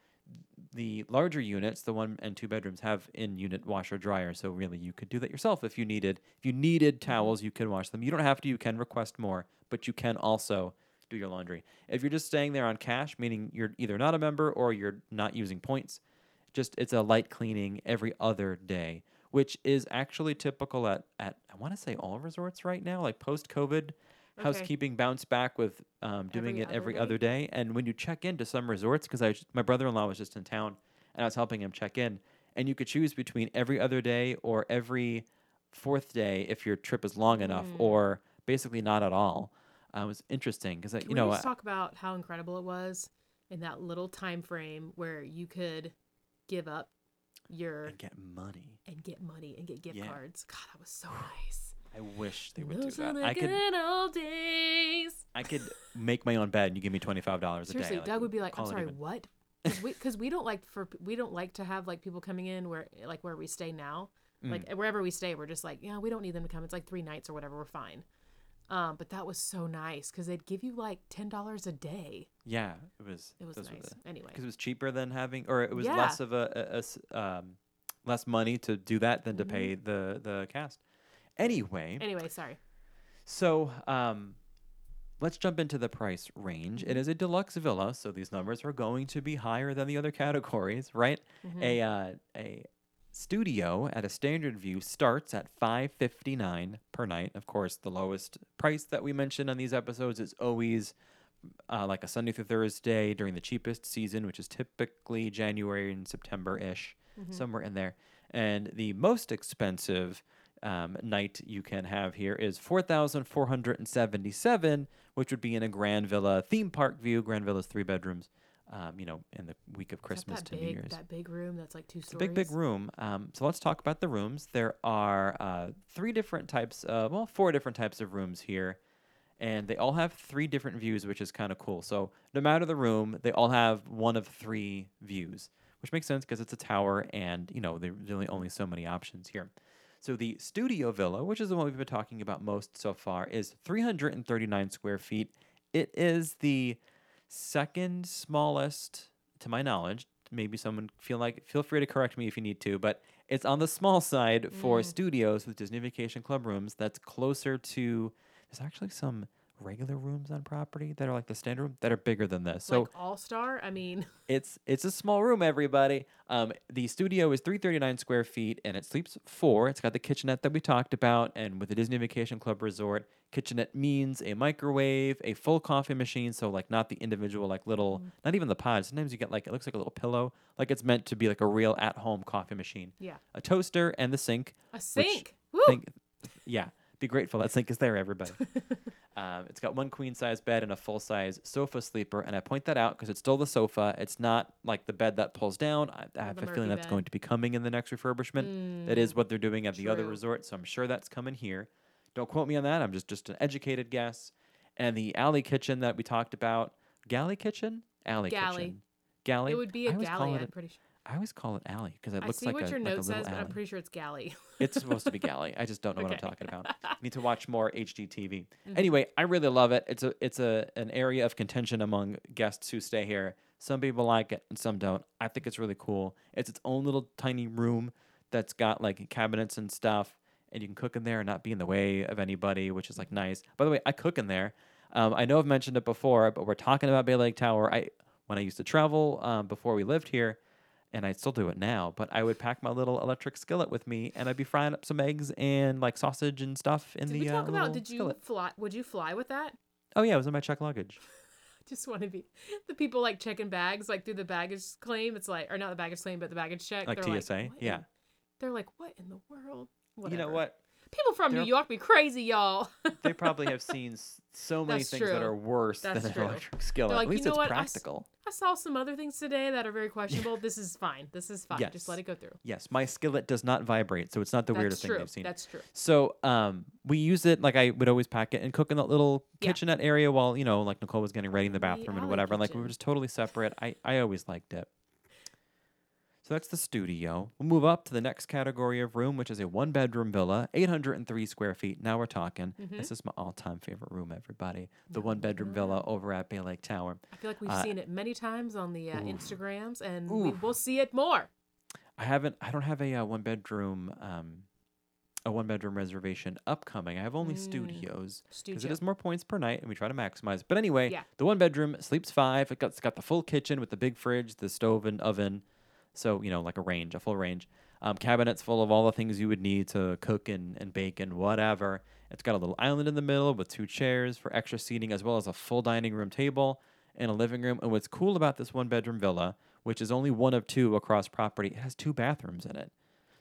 The larger units, the one and two bedrooms, have in-unit washer dryer. So really, you could do that yourself if you needed. If you needed towels, you can wash them. You don't have to. You can request more, but you can also do your laundry. If you're just staying there on cash, meaning you're either not a member or you're not using points, just it's a light cleaning every other day, which is actually typical at at I want to say all resorts right now. Like post COVID, housekeeping bounced back with um, doing Every it every day? other day. And when you check into some resorts, because I my brother in law was just in town and I was helping him check in, and you could choose between every other day or every fourth day if your trip is long enough, Mm. or basically not at all. Uh, it was interesting because you know we just I- talk about how incredible it was in that little time frame where you could give up your and get money. and get money and get gift Yeah. cards. God, that was so nice. I wish they would do Those are that. the I could good old days. I could make my own bed and you give me twenty five dollars a day. Seriously, Doug would be like, "I'm sorry, even." what?" Because we, we don't like for we don't like to have like people coming in where like where we stay now, Mm. like wherever we stay, we're just like, yeah, we don't need them to come. It's like three nights or whatever. We're fine. Um, but that was so nice because they'd give you like ten dollars a day. Yeah, it was. It was nice. the- Anyway, because it was cheaper than having, or it was Yeah. less of a um, less money to do that than to Mhm. pay the the cast. Anyway, anyway, sorry. so um, let's jump into the price range. Mm-hmm. It is a deluxe villa, so these numbers are going to be higher than the other [laughs] categories, right? Mhm. A uh, a studio at a standard view starts at 559 per night. Of course the lowest price that we mentioned on these episodes is always uh, like a sunday through thursday during the cheapest season which is typically january and september-ish Mm-hmm. somewhere in there. And the most expensive um, night you can have here is 4477 which would be in a grand villa theme park view. Grand villa's three bedrooms um, you know, in the week of Christmas to big, New Year's. That big room that's like two It's a stories. big, big room. Um, so let's talk about the rooms. There are uh, three different types of, well, four different types of rooms here. And they all have three different views, which is kind of cool. So no matter the room, they all have one of three views, which makes sense because it's a tower and, you know, there's really only so many options here. So the studio villa, which is the one we've been talking about most so far, is 339 square feet. It is the second smallest, to my knowledge. Maybe someone feel like feel free to correct me if you need to, but it's on the small side for mm. studios with Disney Vacation Club rooms. That's closer to. There's actually some regular rooms on property that are like the standard room that are bigger than this. So like All Star. I mean, [laughs] it's it's a small room, everybody. Um, the studio is 339 square feet, and it sleeps four. It's got the kitchenette that we talked about, and with the Disney Vacation Club Resort, kitchenette means a microwave, a full coffee machine. So like not the individual like little, not even the pod. Sometimes you get like it looks like a little pillow, like it's meant to be like a real at-home coffee machine. yeah, A toaster and the sink. a sink. Think, yeah, be grateful that sink is there, everybody. [laughs] um, it's got one queen size bed and a full size sofa sleeper, and I point that out because it's still the sofa. It's not like the bed that pulls down. I, I have a feeling that's bed. going to be coming in the next refurbishment. That is what they're doing at the other resort, so I'm sure that's coming here. Don't quote me on that. I'm just just an educated guess. And the alley kitchen that we talked about, galley kitchen, alley Galley. kitchen, galley. It would be a galley. I'm pretty sure. I always call it alley because it I looks see like what a, your like a note little says, but I'm pretty sure it's galley. [laughs] It's supposed to be galley. I just don't know what I'm talking about. [laughs] Need to watch more HGTV. Mm-hmm. Anyway, I really love it. It's a it's a an area of contention among guests who stay here. Some people like it and some don't. I think it's really cool. It's its own little tiny room that's got like cabinets and stuff, and you can cook in there and not be in the way of anybody, which is like nice. By the way, I cook in there. Um, I know I've mentioned it before, but we're talking about Bay Lake Tower. I when I used to travel um, before we lived here, and I still do it now, but I would pack my little electric skillet with me, and I'd be frying up some eggs and like sausage and stuff in Did the we talk uh, about? Did you skillet. fly? Would you fly with that? Oh yeah, it was in my check luggage. [laughs] Just want to be the people like checking bags, like through the baggage claim. It's like, or not the baggage claim, but the baggage check. Like They're TSA? what Yeah. in- they're like, what in the world? You know what? People from New They're- York be crazy, y'all. [laughs] They probably have seen so many That's things that are worse That's than true. an electric skillet. like, At "You least know it's what? I practical. I saw some other things today that are very [laughs] questionable. this is fine. This is fine. Yes. Just let it go through. Yes, my skillet does not vibrate, so it's not the That's weirdest true. thing they've seen. That's true. So um, we use it like I would always pack it and cook in that little Yeah. kitchenette area while you know like Nicole was getting ready in the The bathroom and alley whatever. Like we were just totally separate. I I always liked it. So that's the studio. We'll move up to the next category of room, which is a one bedroom villa, 803 square feet. Now we're talking. Mm-hmm. This is my all time favorite room, everybody. The one bedroom villa over at Bay Lake Tower. I feel like we've Uh, seen it many times on the uh, Instagrams, and we will see it more. I haven't. I don't have a uh, one bedroom. Um, a one bedroom reservation upcoming. I have only studios because it is more points per night, and we try to maximize. But anyway, Yeah. the one bedroom sleeps five. It got, it's got the full kitchen with the big fridge, the stove and oven. So you know, like a range, a full range. Um, cabinets full of all the things you would need to cook and, and bake and whatever. It's got a little island in the middle with two chairs for extra seating, as well as a full dining room table and a living room. And what's cool about this one bedroom villa, which is only one of two across property, it has two bathrooms in it.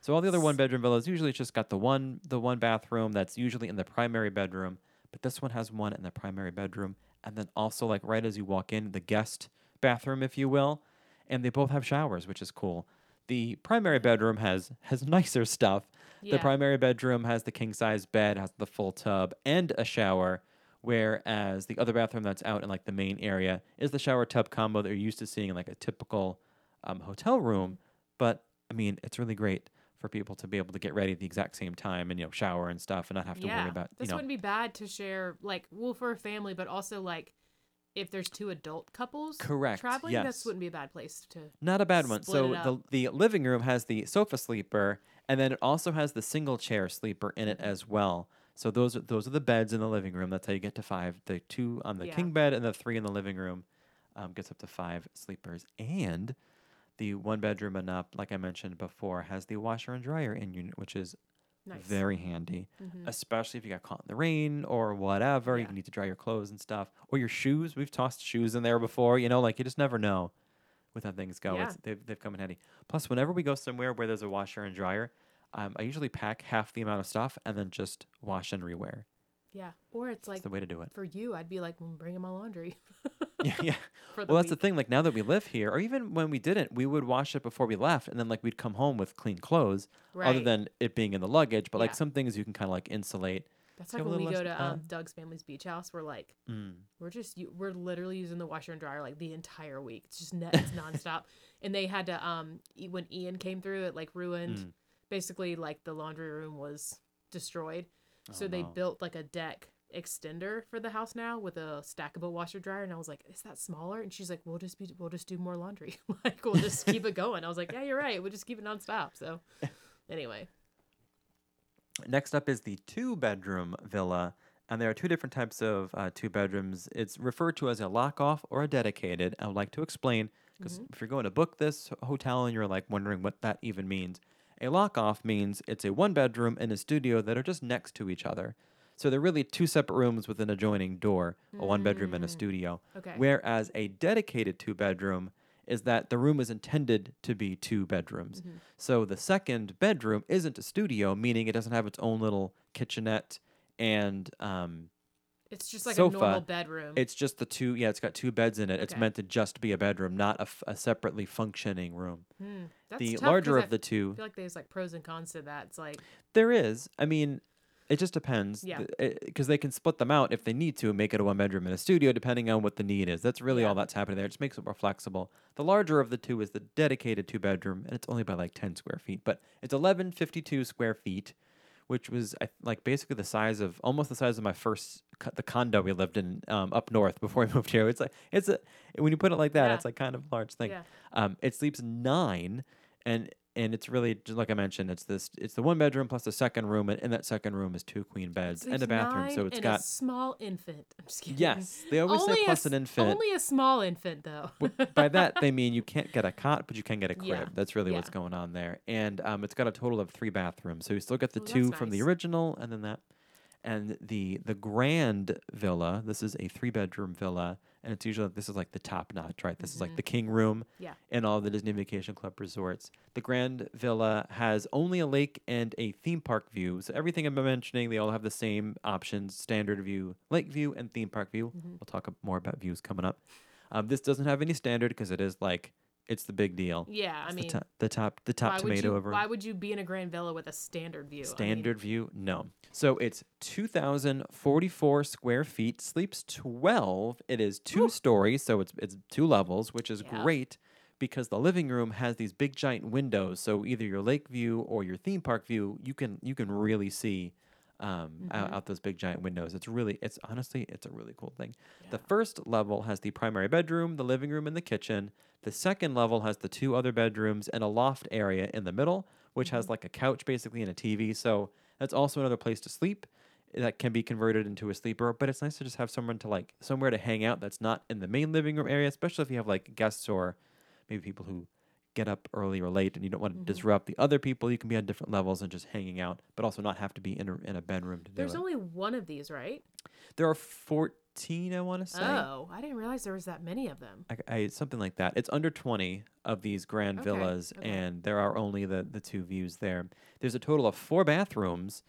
So all the other one bedroom villas usually it's just got the one the one bathroom that's usually in the primary bedroom, but this one has one in the primary bedroom and then also like right as you walk in the guest bathroom if you will, and they both have showers, which is cool. The primary bedroom has has [laughs] nicer stuff. Yeah. The primary bedroom has the king size bed, has the full tub and a shower, whereas the other bathroom that's out in like the main area is the shower tub combo that you're used to seeing in like a typical um, hotel room. But I mean, it's really great for people to be able to get ready at the exact same time and you know shower and stuff and not have to yeah, worry about you this know wouldn't be bad to share, like, well, for a family, but also like if there's two adult couples Correct, traveling. yes. This wouldn't be a bad place to. Not a bad one. So the the living room has the sofa sleeper, and then it also has the single chair sleeper in it as well. So those are those are the beds in the living room. That's how you get to five. The two on the Yeah. king bed and the three in the living room um, gets up to five sleepers. And the one bedroom and up, like I mentioned before, has the washer and dryer in unit, which is Nice. Mm-hmm. very handy, especially if you got caught in the rain or whatever. Yeah. You need to dry your clothes and stuff, or your shoes. We've tossed shoes in there before. You know, like you just never know with how things go. Yeah. It's, they've they've come in handy. Plus, whenever we go somewhere where there's a washer and dryer, um, I usually pack half the amount of stuff and then just wash and rewear. Yeah. Or it's like That's the way to do it. for you, I'd be like, well, bring in my laundry. [laughs] yeah, yeah. [laughs] Well, that's the thing. Like now that we live here, or even when we didn't, we would wash it before we left, and then like we'd come home with clean clothes, other than it being in the luggage. But like some things you can kind of like insulate. That's like when we go to uh, um, Doug's family's beach house. We're like, Mm. we're just we're literally using the washer and dryer like the entire week. It's just net, it's nonstop. [laughs] And they had to um when Ian came through, it like ruined Mm. basically like the laundry room was destroyed. So Oh, they no. built like a deck extender for the house now with a stackable washer dryer and I was like, "Is that smaller?" And she's like, "We'll just be we'll just do more laundry. [laughs] like we'll just keep it going." I was like, "Yeah, you're right. We'll just keep it nonstop." So [laughs] anyway, Next up is the two bedroom villa. And there are two different types of uh, two bedrooms. It's referred to as a lock off or a dedicated. I would like to explain because if you're going to book this hotel and you're like wondering what that even means, a lock off means it's a one bedroom and a studio that are just next to each other. So they're really two separate rooms with an adjoining door, a one bedroom and a studio. Okay. Whereas a dedicated two bedroom is that the room is intended to be two bedrooms. So the second bedroom isn't a studio, meaning it doesn't have its own little kitchenette and um, it's just like Sofa. a normal bedroom. it's just the two. Yeah, it's got two beds in it. It's meant to just be a bedroom, not a, f- a separately functioning room. Hmm, that's the larger I of the two, I feel like there's like pros and cons to that. It's like there is. I mean, it just depends. Yeah. Because they can split them out if they need to and make it a one bedroom and a studio, depending on what the need is. That's really Yeah. all that's happening there. It just makes it more flexible. The larger of the two is the dedicated two bedroom, and it's only by like 10 square feet, but it's 1152 square feet, which was I, like basically the size of almost the size of my first co- the condo we lived in um, up north [laughs] before we moved here. It's like it's a when you put it like that, Yeah. it's like kind of a large thing. Yeah. Um, it sleeps nine, and and it's really just like I mentioned, it's this it's the one bedroom plus the second room, and in that second room is two queen beds and a bathroom. So it's got a small infant. I'm just kidding. yes, they always Only say a plus an infant. Only a small infant though. By [laughs] that they mean you can't get a cot, but you can get a crib. Yeah. That's really what's going on there. And um, it's got a total of three bathrooms. So you still get the Ooh, two from the original, and then that, and the the grand villa. This is a three bedroom villa, and it's usually this is like the top notch, right? This is like the king room Mm-hmm. Yeah. in all the Disney Vacation Club resorts. The grand villa has only a lake and a theme park view. So everything I'm mentioning, they all have the same options: standard view, lake view, and theme park view. Mm-hmm. We'll talk more about views coming up. Um, this doesn't have any standard because it is like it's the big deal. Yeah, I It's mean, the, top, the top, the top tomato you room. why would you be in a grand villa with a standard view? I mean, Standard view? No. So it's 2,044 square feet, sleeps 12. It is two stories, so it's it's two levels, which is Yeah. great because the living room has these big giant windows. So either your lake view or your theme park view, you can you can really see um, out, out those big giant windows. It's really it's honestly it's a really cool thing. The first level has the primary bedroom, the living room, and the kitchen. The second level has the two other bedrooms and a loft area in the middle, which has like a couch basically and a TV. So that's also another place to sleep that can be converted into a sleeper. But it's nice to just have someone to like somewhere to hang out that's not in the main living room area, especially if you have like guests or maybe people who get up early or late and you don't want to mm-hmm. disrupt the other people. You can be on different levels and just hanging out, but also not have to be in a, in a bedroom to do There's only one of these, right? there are 14, I want to say. Oh, I didn't realize there was that many of them. I, I, something like that. It's under 20 of these grand Okay, villas, okay. and there are only the, the two views there. There's a total of four bathrooms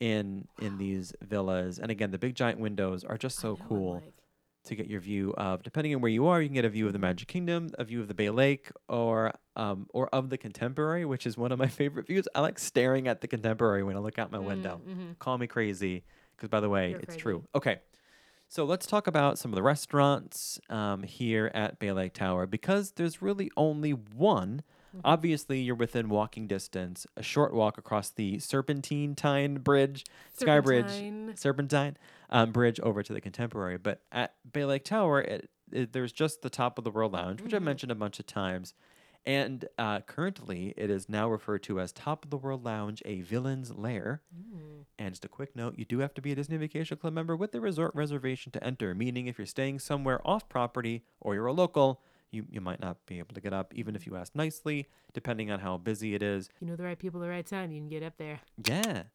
in in these villas, and again, the big giant windows are just so know, cool like- to get your view of. Depending on where you are, you can get a view of the Magic Kingdom, a view of the Bay Lake, or um or of the Contemporary, which is one of my [laughs] favorite views. I like staring at the Contemporary when I look out my window. mhm. Call me crazy, because by the way, You're it's crazy. true. Okay. So let's talk about some of the restaurants um, here at Bay Lake Tower because there's really only one. Mm-hmm. [laughs] Obviously, you're within walking distance, a short walk across the Serpentine Tine Bridge, Sky Bridge, Serpentine. Serpentine um, Bridge over to the Contemporary. But at Bay Lake Tower, it, it, there's just the Top of the World Lounge, which I've mentioned a bunch of times. And uh, currently, it is now referred to as Top of the World Lounge, a villain's lair. And just a quick note you do have to be a Disney Vacation Club member with the resort reservation to enter, meaning if you're staying somewhere off property or you're a local, you, you might not be able to get up, even if you ask nicely, depending on how busy it is. You know the right people, the right time. You can get up there. Yeah. [laughs]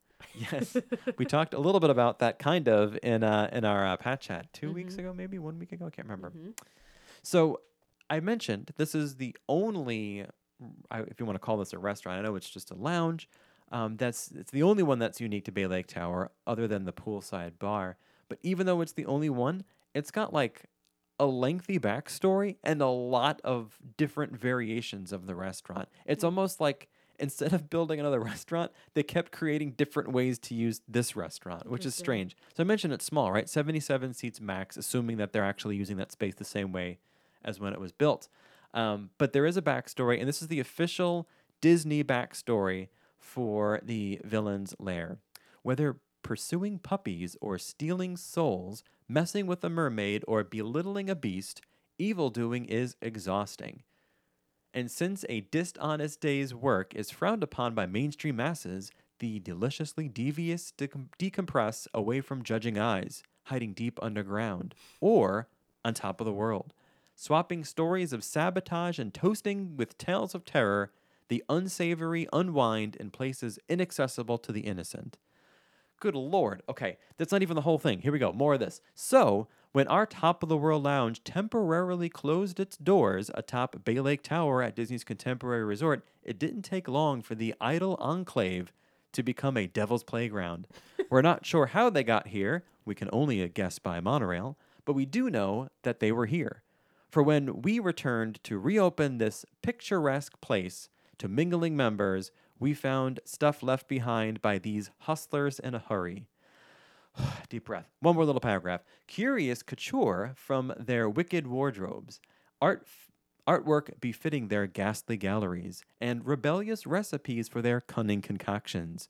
Yes. we talked a little bit about that kind of in uh, in our uh, pat chat 2 weeks ago, maybe one week ago. I can't remember. So I mentioned this is the only, I- if you want to call this a restaurant, I know it's just a lounge. Um, that's it's the only one that's unique to Bay Lake Tower, other than the poolside bar. But even though it's the only one, it's got like a lengthy backstory and a lot of different variations of the restaurant. It's almost like instead of building another [laughs] restaurant, they kept creating different ways to use this restaurant, which is strange. So I mentioned it's small, right? 77 seats max, assuming that they're actually using that space the same way as when it was built. Um, but there is a backstory, and this is the official Disney backstory for the villain's lair. Whether pursuing puppies or stealing souls, messing with a mermaid or belittling a beast, evil doing is exhausting. And since a dishonest day's work is frowned upon by mainstream masses, the deliciously devious decom- decompress away from judging eyes, hiding deep underground, or on top of the world. Swapping stories of sabotage and toasting with tales of terror, the unsavory unwind in places inaccessible to the innocent. Good lord. Okay, that's not even the whole thing. Here we go. More of this. So, when our Top of the World Lounge temporarily closed its doors atop Bay Lake Tower at Disney's Contemporary Resort, it didn't take long for the idle enclave to become a devil's playground. [laughs] We're not sure how they got here. We can only guess by monorail, but we do know that they were here. For when we returned to reopen this picturesque place to mingling members, we found stuff left behind by these hustlers in a hurry. [sighs] Deep breath. One more little paragraph. Curious couture from their wicked wardrobes, art artwork befitting their ghastly galleries, and rebellious recipes for their cunning concoctions.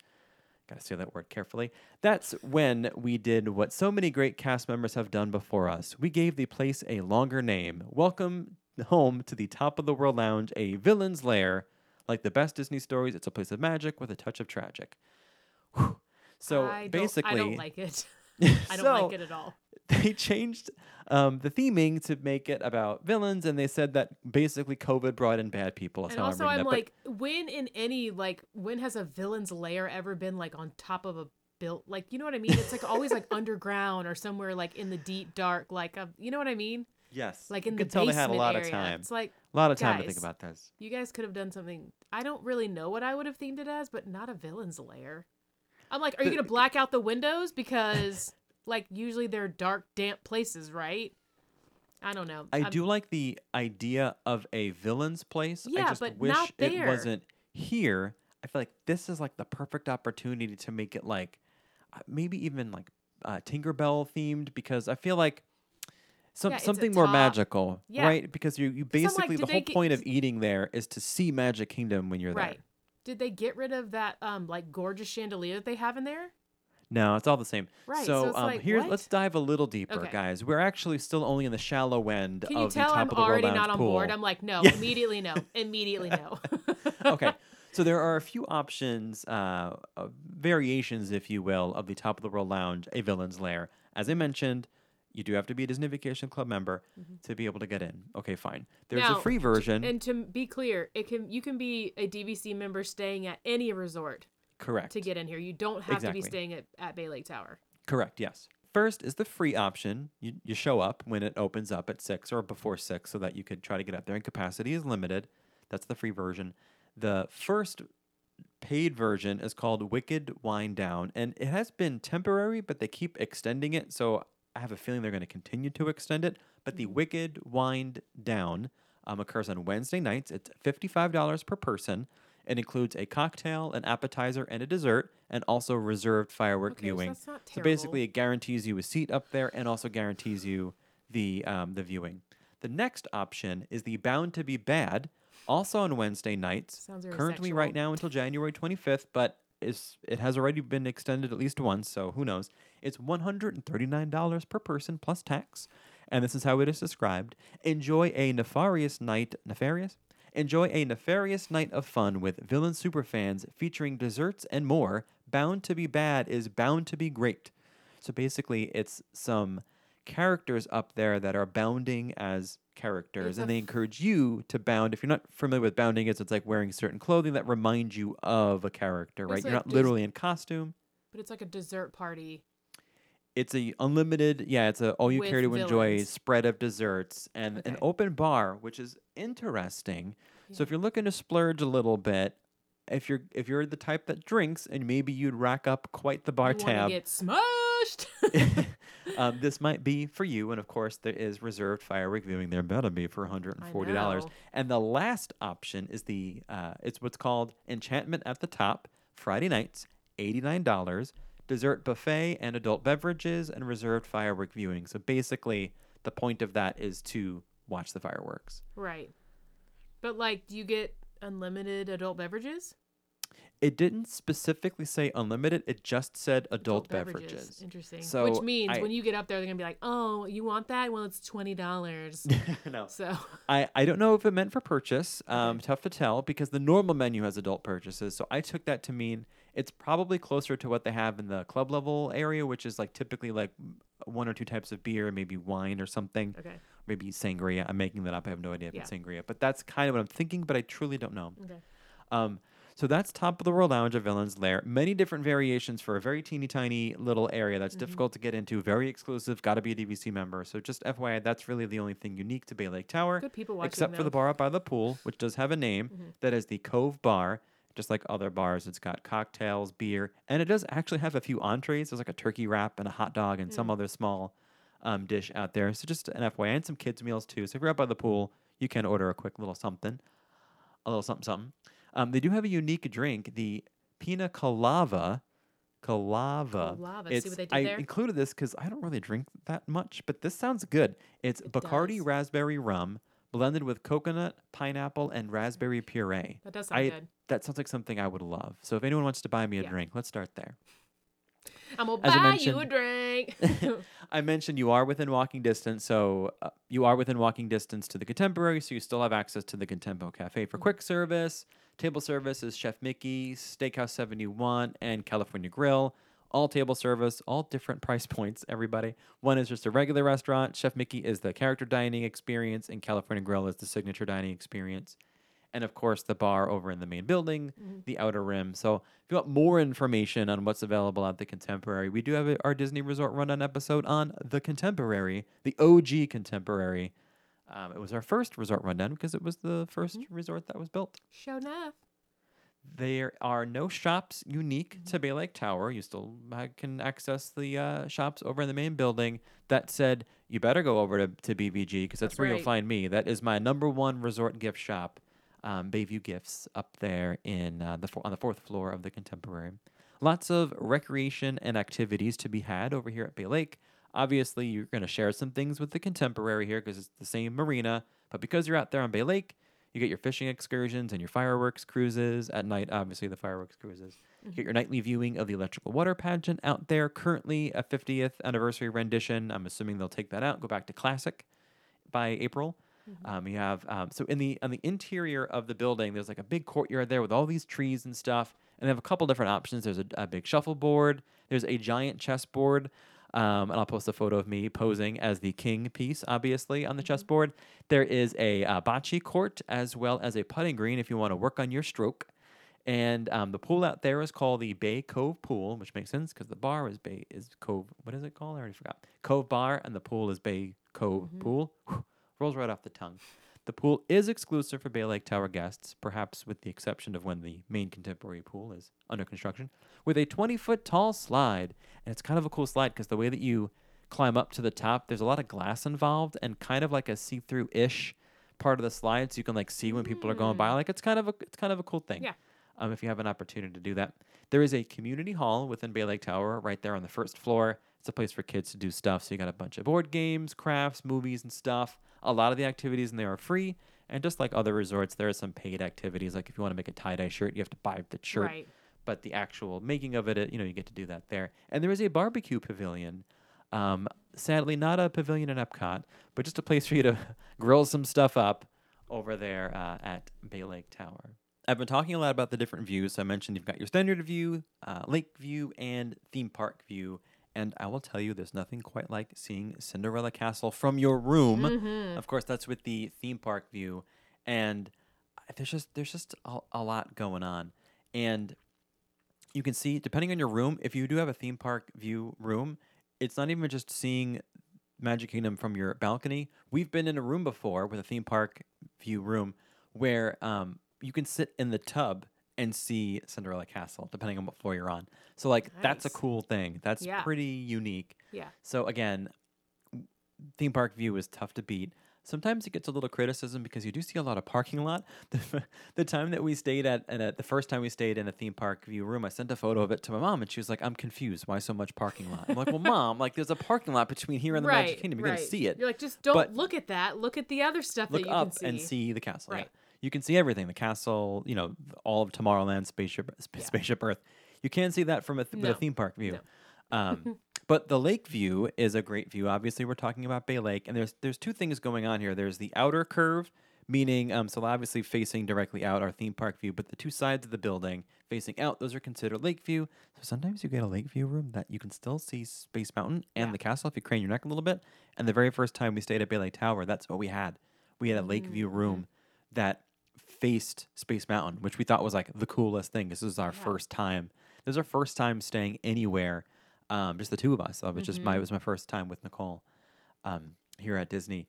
Gotta say that word carefully. That's when we did what so many great cast members have done before us. We gave the place a longer name. Welcome home to the Top of the World Lounge, a villain's lair. Like the best Disney stories, it's a place of magic with a touch of tragic. Whew. So I don't- basically, [laughs] I don't like it. I don't so like it at all. [laughs] They changed um, the theming to make it about villains, and they said that basically COVID brought in bad people. That's And also, I'm I'm that. But like, when in any like, when has a villain's lair ever been like on top of a built? Like, you know what I mean? It's like always like [laughs] underground or somewhere like in the deep dark. Like, a, you know what I mean? yes, Like in you the could tell they basement had a lot area. of time. It's like A lot of time to think about this. you guys could have done something. I don't really know what I would have themed it as, but not a villain's lair. I'm like, are you gonna [laughs] black out the windows because like usually they're dark, damp places, right? I don't know. I I'm- do like the idea of a villain's place. I Yeah, just but wish not it there. wasn't here. I feel like this is like the perfect opportunity to make it like uh, maybe even like uh, Tinkerbell themed because I feel like some Yeah, something more magical, Yeah. right? Because you you I'm like, basically the whole get- point of eating there is to see Magic Kingdom when you're Right. there. Did they get rid of that um like gorgeous chandelier that they have in there? No, it's all the same. Right, So, so um, like, here, what? let's dive a little deeper, Okay. guys. We're actually still only in the shallow end Can you of the tell top I'm of the World already not on pool. board? I'm like, no, [laughs] immediately no, immediately no. [laughs] okay. [laughs] So there are a few options, uh, uh, variations, if you will, of the Top of the World Lounge, a villain's lair. As I mentioned, you do have to be a Disney Vacation Club member to be able to get in. Okay, fine. There's Mm-hmm. Now, a free version. And to be clear, it can you can be a DVC member staying at any resort Correct. to get in here. You don't have Exactly. to be staying at, at Bay Lake Tower. Correct. Yes. First is the free option. You, you show up when it opens up at six or before six, so that you could try to get up there. And capacity is limited. That's the free version. The first paid version is called Wicked Wind Down, and it has been temporary, but they keep extending it. So I have a feeling they're going to continue to extend it. But the Wicked Wind Down um, occurs on Wednesday nights. It's fifty-five dollars per person. It includes a cocktail, an appetizer, and a dessert, and also reserved firework Okay, so viewing. that's not So basically, it guarantees you a seat up there, and also guarantees you the um, the viewing. The next option is the Bound to Be Bad, also on Wednesday nights. Sounds very currently right now until January 25th, but is it has already been extended at least once, so who knows? It's $139 per person plus tax, and this is how it is described. Enjoy a nefarious night, nefarious? Enjoy a nefarious night of fun with villain superfans featuring desserts and more. Bound to be bad is bound to be great. So basically, it's some characters up there that are bounding as characters, It's and they encourage you to bound. If you're not familiar with bounding, is it's like wearing certain clothing that reminds you of a character, right? It's You're like not des- literally in costume. But it's like a dessert party. It's a unlimited, yeah. It's a all you care to enjoy villains. spread of desserts and an Okay. open bar, which is interesting. So if you're looking to splurge a little bit, if you're if you're the type that drinks and maybe you'd rack up quite the bar you wanna tab, get smashed. Crushed. [laughs] um, this might be for you, and of course, there is reserved firework viewing. There better be for one hundred and forty dollars. And the last option is the uh, it's what's called Enchantment at the Top. Friday nights, eighty nine dollars. Dessert buffet and adult beverages and reserved firework viewing. So basically, the point of that is to watch the fireworks. right. But like, do you get unlimited adult beverages? It didn't specifically say unlimited. It just said adult, beverages. Interesting. So Which means I- when you get up there, they're gonna be like, "Oh, you want that? Well, it's twenty dollars." [laughs] no. so [laughs] I, I don't know if it meant for purchase. Um, tough to tell because the normal menu has adult purchases. So I took that to mean it's probably closer to what they have in the club level area, which is like typically like one or two types of beer, maybe wine or something, okay, maybe sangria. I'm making that up. I have no idea if Yeah. it's sangria, but that's kind of what I'm thinking. But I truly don't know. okay, Um, so that's top of the world lounge of Villain's Lair. Many different variations for a very teeny tiny little area that's Mm-hmm. difficult to get into. Very exclusive. Got to be a DVC member. So just FYI, that's really the only thing unique to Bay Lake Tower, good people watching. except for the bar up by the pool, which does have a name. Mhm. that is the Cove Bar. Just like other bars, it's got cocktails, beer, and it does actually have a few entrees. There's like a turkey wrap and a hot dog and Mm. some other small um, dish out there. So just an FYI, and some kids meals too. So if you're out by the pool, you can order a quick little something, a little something something. Um, they do have a unique drink, the Pina Colada. Colava. Colava, see It's, what they did I there? included this because I don't really drink that much, but this sounds good. It's It Bacardi does. raspberry rum blended with coconut, pineapple, and raspberry puree. That does sound I good. that sounds like something I would love. So if anyone wants to buy me a Yeah. drink, let's start there. I'm gonna as I buy you a mentioned- drink. [laughs] I mentioned you are within walking distance, so uh, you are within walking distance to the Contemporary, so you still have access to the Contempo Cafe for quick service. Table service is Chef Mickey, Steakhouse 71, and California Grill. All table service, all different [laughs] price points, everybody. One is just a regular restaurant. Chef Mickey is the character dining experience, and California Grill is the signature dining experience. And of course, the bar over in the main building, mm-hmm. the outer rim. So, if you want more information on what's available at the Contemporary, we do have our Disney Resort Rundown episode on the Contemporary, the OG Contemporary. Um, it was our first resort rundown because it was the 1st resort that was built. Show enough. There are no shops unique to Bay Lake Tower. You still can access the uh, shops over in the main building. That said, you better go over to, to BVG because that's, That's where you'll find me. That is my number one resort gift shop, um, Bayview Gifts, up there in uh, the fo- on the fourth floor of the Contemporary. Lots of recreation and activities to be had over here at Bay Lake. Obviously, you're going to share some things with the Contemporary here because it's the same marina. But because you're out there on Bay Lake, you get your fishing excursions and your fireworks cruises at night. Obviously, the fireworks cruises. You get your nightly viewing of the electrical water pageant out there. Currently, a 50th anniversary rendition. I'm assuming they'll take that out, go back to classic by April. Um, you have um, so in the on the interior of the building, there's like a big courtyard there with all these trees and stuff, and they have a couple different options. There's a, a big shuffleboard. There's a giant chessboard. Um, and I'll post a photo of me posing as the king piece, obviously, on the chessboard. There is a uh, bocce court as well as a putting green if you want to work on your stroke. And um, the pool out there is called the Bay Cove Pool, which makes sense because the bar is Bay is Cove. What is it called? I already forgot. Cove Bar, and the pool is Bay Cove Pool. Whew, rolls right off the tongue. The pool is exclusive for Bay Lake Tower guests, perhaps with the exception of when the main contemporary pool is under construction, with a 20 foot tall slide. And it's kind of a cool slide because the way that you climb up to the top, there's a lot of glass involved and kind of like a see through ish part of the slide, so you can like see when people are going by. Like it's kind of a it's kind of a cool thing Yeah. um, if you have an opportunity to do that. There is a community hall within Bay Lake Tower right there on the first floor. It's a place for kids to do stuff. So you got a bunch of board games, crafts, movies, and stuff. A lot of the activities in there are free. And just like other resorts, there are some paid activities. Like if you want to make a tie dye shirt, you have to buy the shirt. Right. But the actual making of it, you know, you get to do that there. And there is a barbecue pavilion. Um, sadly, not a pavilion in Epcot, but just a place for you to [laughs] grill some stuff up over there uh, at Bay Lake Tower. I've been talking a lot about the different views. So I mentioned you've got your standard view, uh, lake view, and theme park view. And I will tell you, there's nothing quite like seeing Cinderella Castle from your room. Mm-hmm. Of course, that's with the theme park view, and there's just there's just a, a lot going on, and you can see depending on your room. If you do have a theme park view room, it's not even just seeing Magic Kingdom from your balcony. We've been in a room before with a theme park view room where um, you can sit in the tub and see Cinderella Castle, depending on what floor you're on. So like that's a cool thing. That's Yeah. pretty unique. Yeah. So again, theme park view is tough to beat. Sometimes it gets a little criticism because you do see a lot of parking lot. [laughs] The, the time that we stayed at, and at the first time we stayed in a theme park view room, I sent a photo of it to my mom, and she was like, "I'm confused. Why so much parking lot?" I'm like, "Well, mom, like there's a parking lot between here and the right. Magic Kingdom. You're right. gonna see it. You're like, just don't But- look at that. Look at the other stuff Look that you up can see. and see the castle. yeah. You can see everything. The castle, you know, all of Tomorrowland, spaceship, sp- Yeah. spaceship Earth. You can't see that from a, th- with No. a theme park view. Um, [laughs] but the lake view is a great view. Obviously, we're talking about Bay Lake, and there's there's two things going on here. There's the outer curve, meaning um, so obviously facing directly out our theme park view, but the two sides of the building facing out, those are considered lake view. So sometimes you get a lake view room that you can still see Space Mountain and Yeah. the castle if you crane your neck a little bit. And the very first time we stayed at Bay Lake Tower, that's what we had. We had a lake view Mm-hmm. room that faced Space Mountain, which we thought was like the coolest thing. This was our Yeah. first time. This was our first time staying anywhere, um, just the two of us. So it was just Mm-hmm. my it was my first time with Nicole um, here at Disney,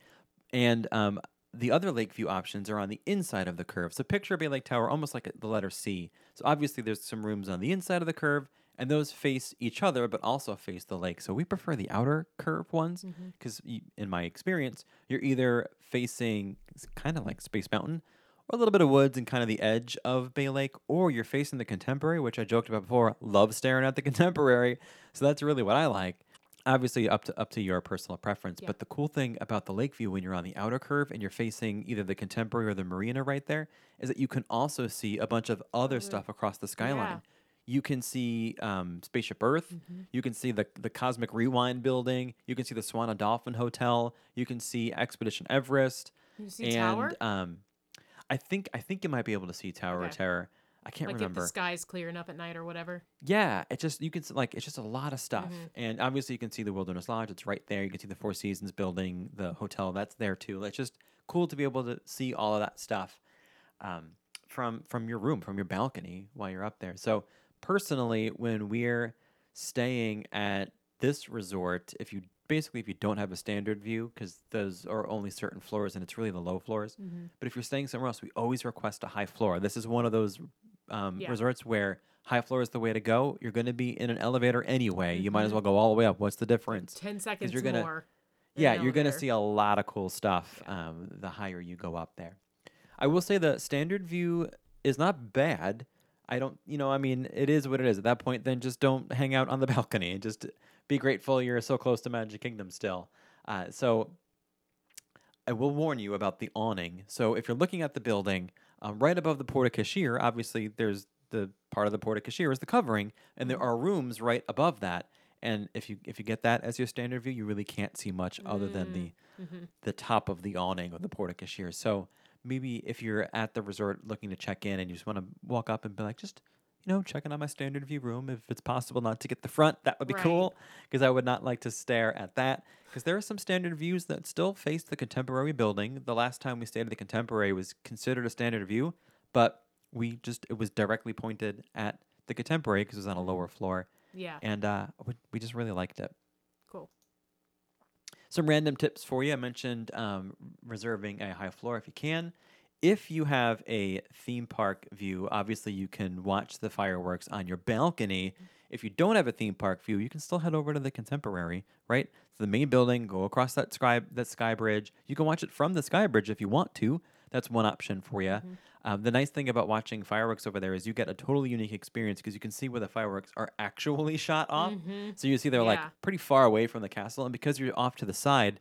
and um, the other Lakeview options are on the inside of the curve. So picture Bay Lake Tower almost like the letter C. So obviously there's some rooms on the inside of the curve, and those face each other, but also face the lake. So we prefer the outer curve ones Mm-hmm. because, in my experience, you're either facing kind of like Space Mountain or a little bit of woods and kind of the edge of Bay Lake, or you're facing the Contemporary, which I joked about before. Love staring at the [laughs] Contemporary, so that's really what I like. Obviously, up to up to your personal preference. Yeah. But the cool thing about the lake view when you're on the outer curve and you're facing either the Contemporary or the Marina right there is that you can also see a bunch of other stuff across the skyline. You can see um, Spaceship Earth. Mm-hmm. You can see the the Cosmic Rewind building. You can see the Swan and Dolphin Hotel. You can see Expedition Everest. You see and tower? um, I think I think you might be able to see Tower of Terror. I can't remember. like if the sky's clearing up at night or whatever. Yeah, it just you can s- like it's just a lot of stuff, Mm-hmm. and obviously you can see the Wilderness Lodge. It's right there. You can see the Four Seasons building, the hotel that's there too. It's just cool to be able to see all of that stuff um, from from your room, from your balcony while you're up there. So personally, when we're staying at this resort, if you basically if you don't have a standard view because those are only certain floors and it's really the low floors. Mm-hmm. But if you're staying somewhere else, we always request a high floor. This is one of those um, Yeah. resorts where high floor is the way to go. You're going to be in an elevator anyway. You might Mm-hmm. as well go all the way up. What's the difference? Ten seconds you're gonna- more. Yeah, you're going to see a lot of cool stuff um, the higher you go up there. I will say the standard view is not bad. I don't, you know, I mean, it is what it is. At that point, then just don't hang out on the [laughs] balcony. Just be grateful you're so close to Magic Kingdom still. Uh, so I will warn you about the awning. So if you're looking at the building, um, right above the porte cochere, obviously there's the part of the porte cochere is the covering, and there are rooms right above that. And if you if you get that as your standard view, you really can't see much other than the the top of the awning of the porte cochere. So maybe if you're at the resort looking to check in and you just want to walk up and be like, just you know, checking on my standard view room. If it's possible not to get the front, that would be Right. cool because I would not like to stare at that. Because there are some standard views that still face the contemporary building. The last time we stayed at the contemporary was considered a standard view, but we just it was directly pointed at the contemporary because it was on a lower floor, Yeah. and uh, we, we just really liked it. Cool. Some random tips for you. I mentioned um, reserving a high floor if you can. If you have a theme park view, obviously you can watch the fireworks on your balcony. If you don't have a theme park view, you can still head over to the Contemporary, right? To the main building, go across that sky that sky bridge. You can watch it from the sky bridge if you want to. That's one option for you. Um, the nice thing about watching fireworks over there is you get a totally unique experience because you can see where the fireworks are actually [laughs] shot off. So you see they're like pretty far away from the castle, and because you're off to the side,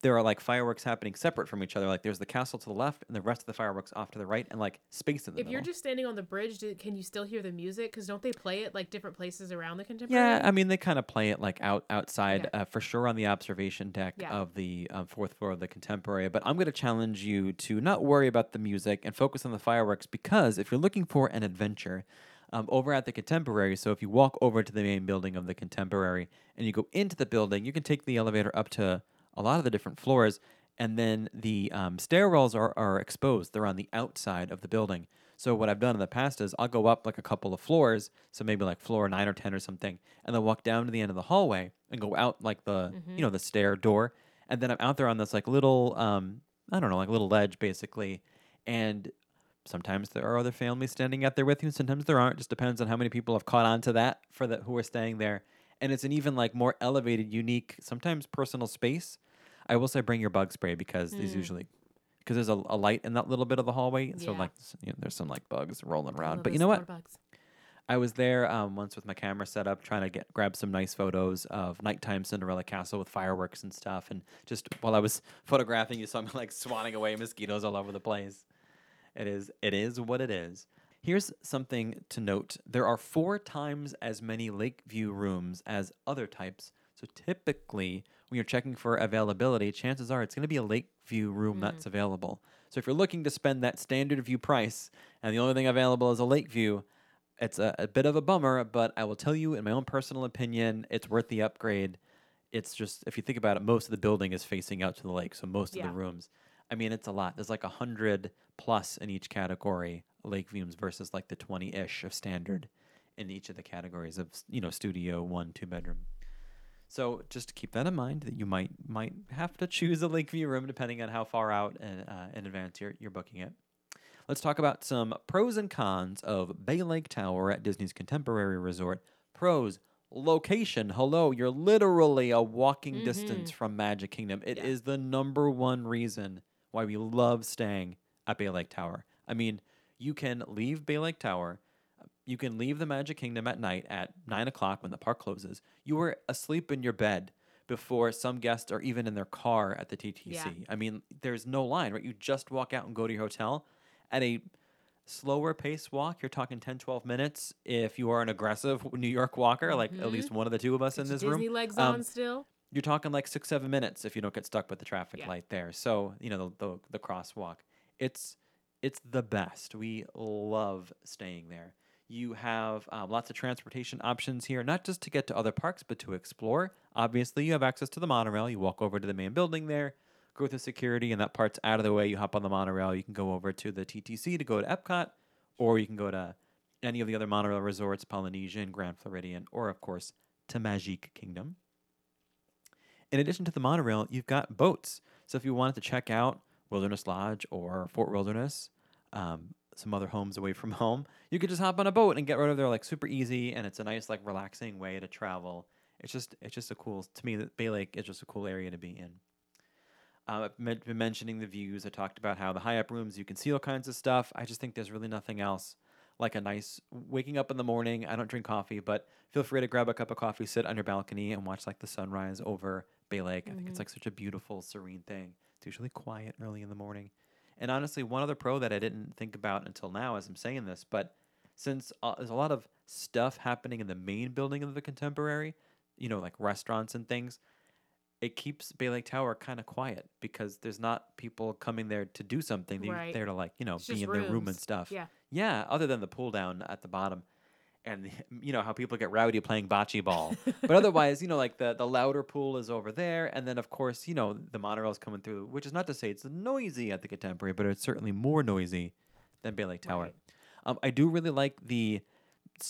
there are like fireworks happening separate from each other. Like there's the castle to the left, and the rest of the fireworks off to the right, and like space in the If middle. you're just standing on the bridge, do, can you still hear the music? Because don't they play it like different places around the contemporary? yeah, I mean they kind of play it like out outside Yeah. uh, for sure on the observation deck Yeah. of the um, fourth floor of the Contemporary. But I'm going to challenge you to not worry about the music and focus on the fireworks because if you're looking for an adventure. Um, over at the Contemporary, so if you walk over to the main building of the Contemporary and you go into the building, you can take the elevator up to a lot of the different floors, and then the um, stairwells are, are exposed. They're on the outside of the building. So what I've done in the past is I'll go up like a couple of floors, so maybe like floor nine or ten or something, and then walk down to the end of the hallway and go out like the you know the stair door, and then I'm out there on this like little um I don't know like little ledge basically, and Sometimes there are other families standing out there with you. Sometimes there aren't. Just depends on how many people have caught on to that for the who are staying there. And it's an even like more elevated, unique, sometimes personal space. I will say bring your bug spray because these usually because there's a, a light in that little bit of the hallway. So Yeah. like you know, there's some like bugs rolling around. But you know what? bugs. I was there um, once with my camera set up, trying to get grab some nice photos of nighttime Cinderella Castle with fireworks and stuff. And just while I was [laughs] photographing, you saw me like swatting away mosquitoes all over the place. It is it is what it is. Here's something to note: there are four times as many Lakeview rooms as other types. So typically, when you're checking for availability, chances are it's going to be a Lakeview room that's mm. available. So if you're looking to spend that standard view price, and the only thing available is a Lakeview, it's a, a bit of a bummer, but I will tell you, in my own personal opinion, it's worth the upgrade. It's just, if you think about it, most of the building is facing out to the lake, so most of the rooms. I mean, it's a lot. There's like a hundred plus in each category, lake views versus like the twenty-ish of standard in each of the categories of you know studio, one, two bedroom. So just keep that in mind that you might might have to choose a Lakeview room depending on how far out and, uh, in advance you're, you're booking it. Let's talk about some pros and cons of Bay Lake Tower at Disney's Contemporary Resort. Pros: location. Hello, you're literally a walking distance from Magic Kingdom. It is Yeah. the number one reason why we love staying at Bay Lake Tower. I mean, you can leave Bay Lake Tower. You can leave the Magic Kingdom at night at nine o'clock when the park closes. You were asleep in your bed before some guests are even in their car at the TTC. Yeah. I mean, there's no line, right? You just walk out and go to your hotel at a slower pace walk. You're talking 10, 12 minutes. If you are an aggressive [laughs] New York walker, like at least one of the two of us in Get this room, Disney legs um, on still. you're talking like six seven minutes if you don't get stuck with the traffic Yeah. light there so you know the, the the crosswalk it's it's the best. We love staying there. You have um, lots of transportation options here not just to get to other parks but to explore. Obviously you have access to the monorail. You walk over to the main building there go through security and that part's out of the way. You hop on the monorail. You can go over to the ttc to go to epcot or you can go to any of the other monorail resorts polynesian grand floridian or of course to magic kingdom. In addition to the monorail, you've got boats. So if you wanted to check out Wilderness Lodge or Fort Wilderness, um, some other homes away from [laughs] home, you could just hop on a boat and get right over there like super easy, and it's a nice like relaxing way to travel. It's just it's just a cool to me that Bay Lake is just a cool area to be in. Uh, I've been mentioning the views. I talked about how the high up rooms you can see all kinds of stuff. I just think there's really nothing else like a nice waking up in the morning. I don't drink coffee, but feel free to grab a cup of coffee, sit on your balcony, and watch like the sunrise over Bay Lake. I think it's like such a beautiful, serene thing. It's usually quiet early in the morning. And honestly, one other pro that I didn't think about until now as I'm saying this, but since uh, there's a lot of stuff happening in the main building of the Contemporary, you know, like restaurants and things, it keeps Bay Lake Tower kind of quiet because there's not people coming there to do something. They're Right. there to like, you know, It's be in their room and stuff. Yeah. Yeah, other than the pull down at the bottom. And [laughs] you know how people get rowdy playing bocce ball, but otherwise, you know, like the the louder pool is over there, and then of course, you know, the monorail's coming through, which is not to say it's noisy at the Contemporary, but it's certainly more noisy than Bay Lake Tower. Right. Um, I do really like the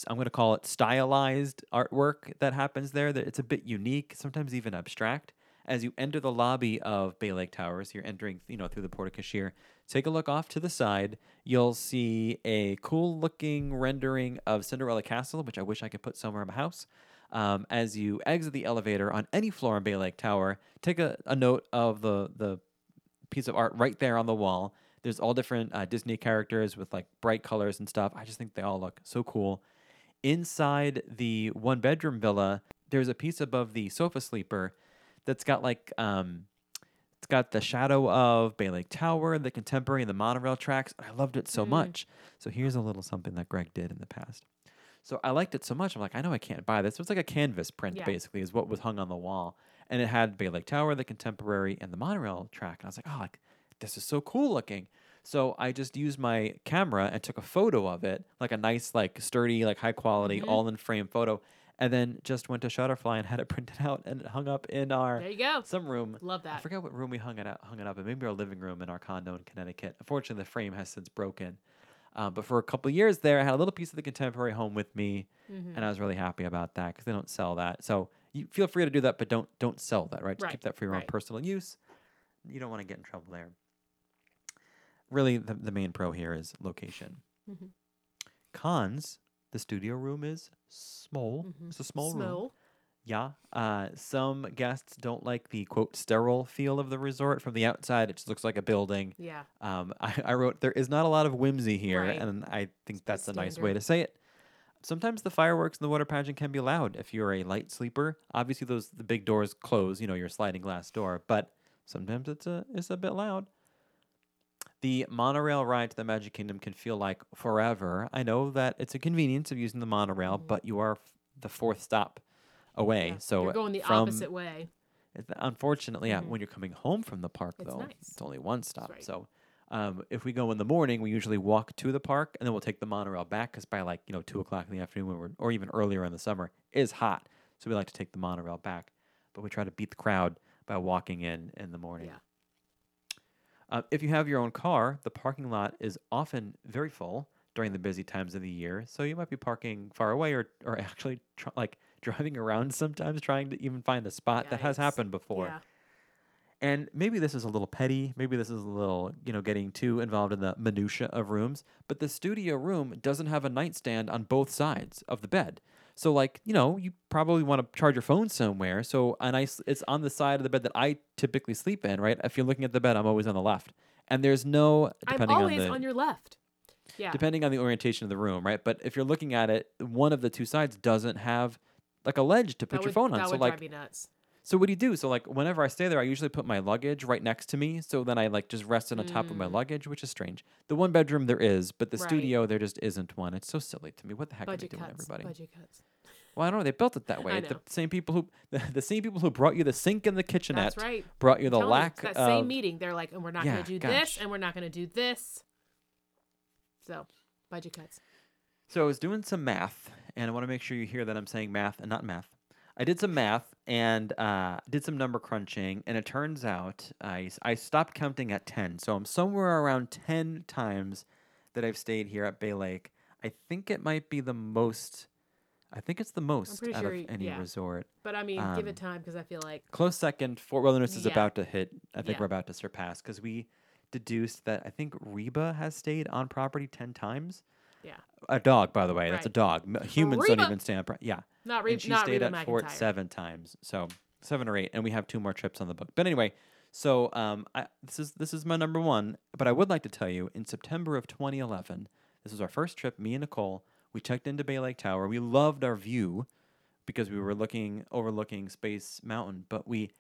I'm going to call it stylized artwork that happens there. That it's a bit unique, sometimes even abstract. As you enter the lobby of Bay Lake Towers, you're entering, you know, through the porte cochere. Take a look off to the side. You'll see a cool looking rendering of Cinderella Castle, which I wish I could put somewhere in my house. Um, as you exit the elevator on any floor in Bay Lake Tower, take a, a note of the the piece of art right there on the wall. There's all different uh, Disney characters with like bright colors and stuff. I just think they all look so cool. Inside the one bedroom villa, there's a piece above the sofa sleeper that's got like um it's got the shadow of Bay Lake Tower, the contemporary, and the monorail tracks. I loved it so much. So here's a little something that Greg did in the past. So I liked it so much. I'm like, I know I can't buy this. It was like a canvas print, Yeah. basically, is what was hung on the wall. And it had Bay Lake Tower, the contemporary, and the monorail track. And I was like, oh, like, this is so cool looking. So I just used my camera and took a photo of it, like a nice, like sturdy, like high quality, Mm-hmm. all in frame photo. And then just went to Shutterfly and had it [laughs] printed out and hung up in our There you go. some room. Love that. I forget what room we hung it up, hung it up in. Maybe our living room in our condo in Connecticut. Unfortunately, the frame has since broken. Um, but for a couple years there, I had a little piece of the contemporary home with me, Mm-hmm. and I was really happy about that because they don't sell that. So you feel free to do that, but don't don't sell that, right? Just Right, keep that for your own personal use. You don't want to get in trouble there. really the, the main pro here is location. Mhm. Cons, the studio room is small. Mhm. It's a small room. Yeah. Uh, some guests don't like the quote sterile feel of the resort from the outside. It just looks like a building. Yeah. Um, [laughs] I, I wrote there is not a lot of whimsy here, Right. and I think that's a nice way to say it. Sometimes the fireworks and the water pageant can be loud if you're a light sleeper. Obviously, those the big doors close. You know your sliding glass door, but sometimes it's a it's a bit loud. The monorail ride to the Magic Kingdom can feel like forever. I know that it's a convenience of using the monorail, Mhm. but you are f- the fourth stop away. Yeah. So you're going the from, opposite way. Unfortunately, yeah, Mhm. when you're coming home from the park, It's though, nice. it's only one stop. right. So, um, if we go in the morning, we usually walk to the park and then we'll take the monorail back because by like you know two o'clock in the afternoon, when we're, or even earlier in the summer, is hot. So we like to take the monorail back, but we try to beat the crowd by walking in in the morning. Yeah. Uh, if you have your own car, the parking lot is often very full during the busy times of the year. So you might be parking far away or, or [laughs] actually tr- like driving around sometimes trying to even find a spot that has happened before. Yeah. And maybe this is a little petty, maybe this is a little, you know, getting too involved in the minutia of rooms, but the studio room doesn't have a nightstand on both sides of the bed. So like, you know, you probably want to charge your phone somewhere. So a nice it's on the side of the bed that I typically sleep in, right? If you're looking at the bed, I'm always on the left. And there's no I'm depending always on the on your left. Yeah. depending on the orientation of the room, right? But if you're looking at it, one of the two sides doesn't have like a ledge to put your phone on. That So would like drive me nuts. So what do you do? So like whenever I stay there, I usually put my luggage right next to me. So then I like just rest on the top of my Mm. luggage, which is strange. The one bedroom there is, but the Right. studio there just isn't one. It's so silly to me. What the heck Budget are they doing, cuts. everybody? Budget cuts. Well, I don't know. They built it that [laughs] way. I The know. same people who the, [laughs] the same people who brought you the sink and the kitchenette That's right. brought you the lack it's that of same meeting. They're like, and we're not Yeah, going to do gosh. this, and we're not going to do this. So, budget cuts. So I was doing some math, and I want to make sure you hear that I'm saying math and not math. I did some math and uh, did some number crunching, and it turns out I, I stopped counting at 10. So I'm somewhere around 10 times that I've stayed here at Bay Lake. I think it might be the most, I think it's the most out sure of any yeah. resort. But I mean, give Um, it time because I feel like Close second, Fort Wilderness is Yeah. about to hit. I think Yeah. we're about to surpass because we deduced that I think Reba has stayed on property 10 times. Yeah. A dog, by the way. That's a Right. dog. M- Humans don't Reba. even stand. Pro- yeah. not Re- and she not stayed Reba at Fort seven times, so seven or eight, and we have two more trips on the book. But anyway, so um, I, this is this is my number one. But I would like to tell you, in September of 2011, this was our first trip. Me and Nicole, we checked into Bay Lake Tower. We loved our view because we were looking overlooking Space Mountain, but we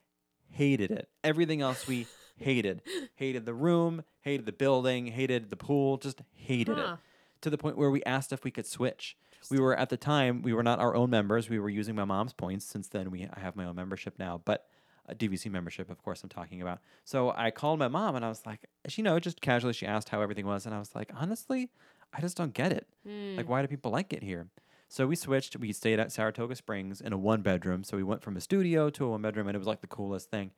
hated it. Everything else we [laughs] hated. hated the room, hated the building, hated the pool, just hated Huh. it. To the point where we asked if we could switch. We were at the time we were not our own members. We were using my mom's points. Since then, we I have my own membership now, but a DVC membership, of course, I'm talking about. So I called my mom and I was like, she know, just casually, she asked how everything was, and I was like, honestly, I just don't get it. Mm. Like, why do people like it here? So we switched. We stayed at Saratoga Springs in a one bedroom. So we went from a studio to a one bedroom, and it was like the coolest thing.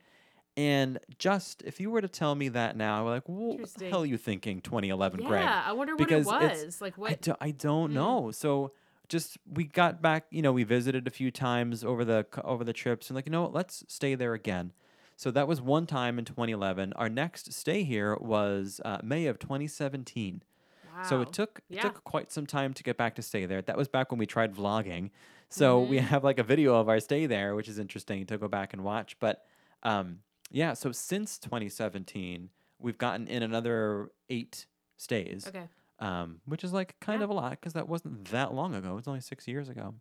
And just if you were to tell me that now, I'm like, what the hell are you thinking, 2011, yeah, Greg? I wonder what because it was. Like I, what? do, I don't Mm. know. So just we got back, you know, we visited a few times over the over the trips and like, you know what, let's stay there again. So that was one time in 2011. Our next stay here was uh, May of 2017. Wow. So it took it took quite some time to get back to stay there. That was back when we tried vlogging. So we Mhm. have like a video of our stay there, which is interesting to go back and watch. But um, yeah, so since 2017, we've gotten in another eight stays Okay. um, which is like kind Yeah. of a lot because that wasn't that long ago. It's only six years ago.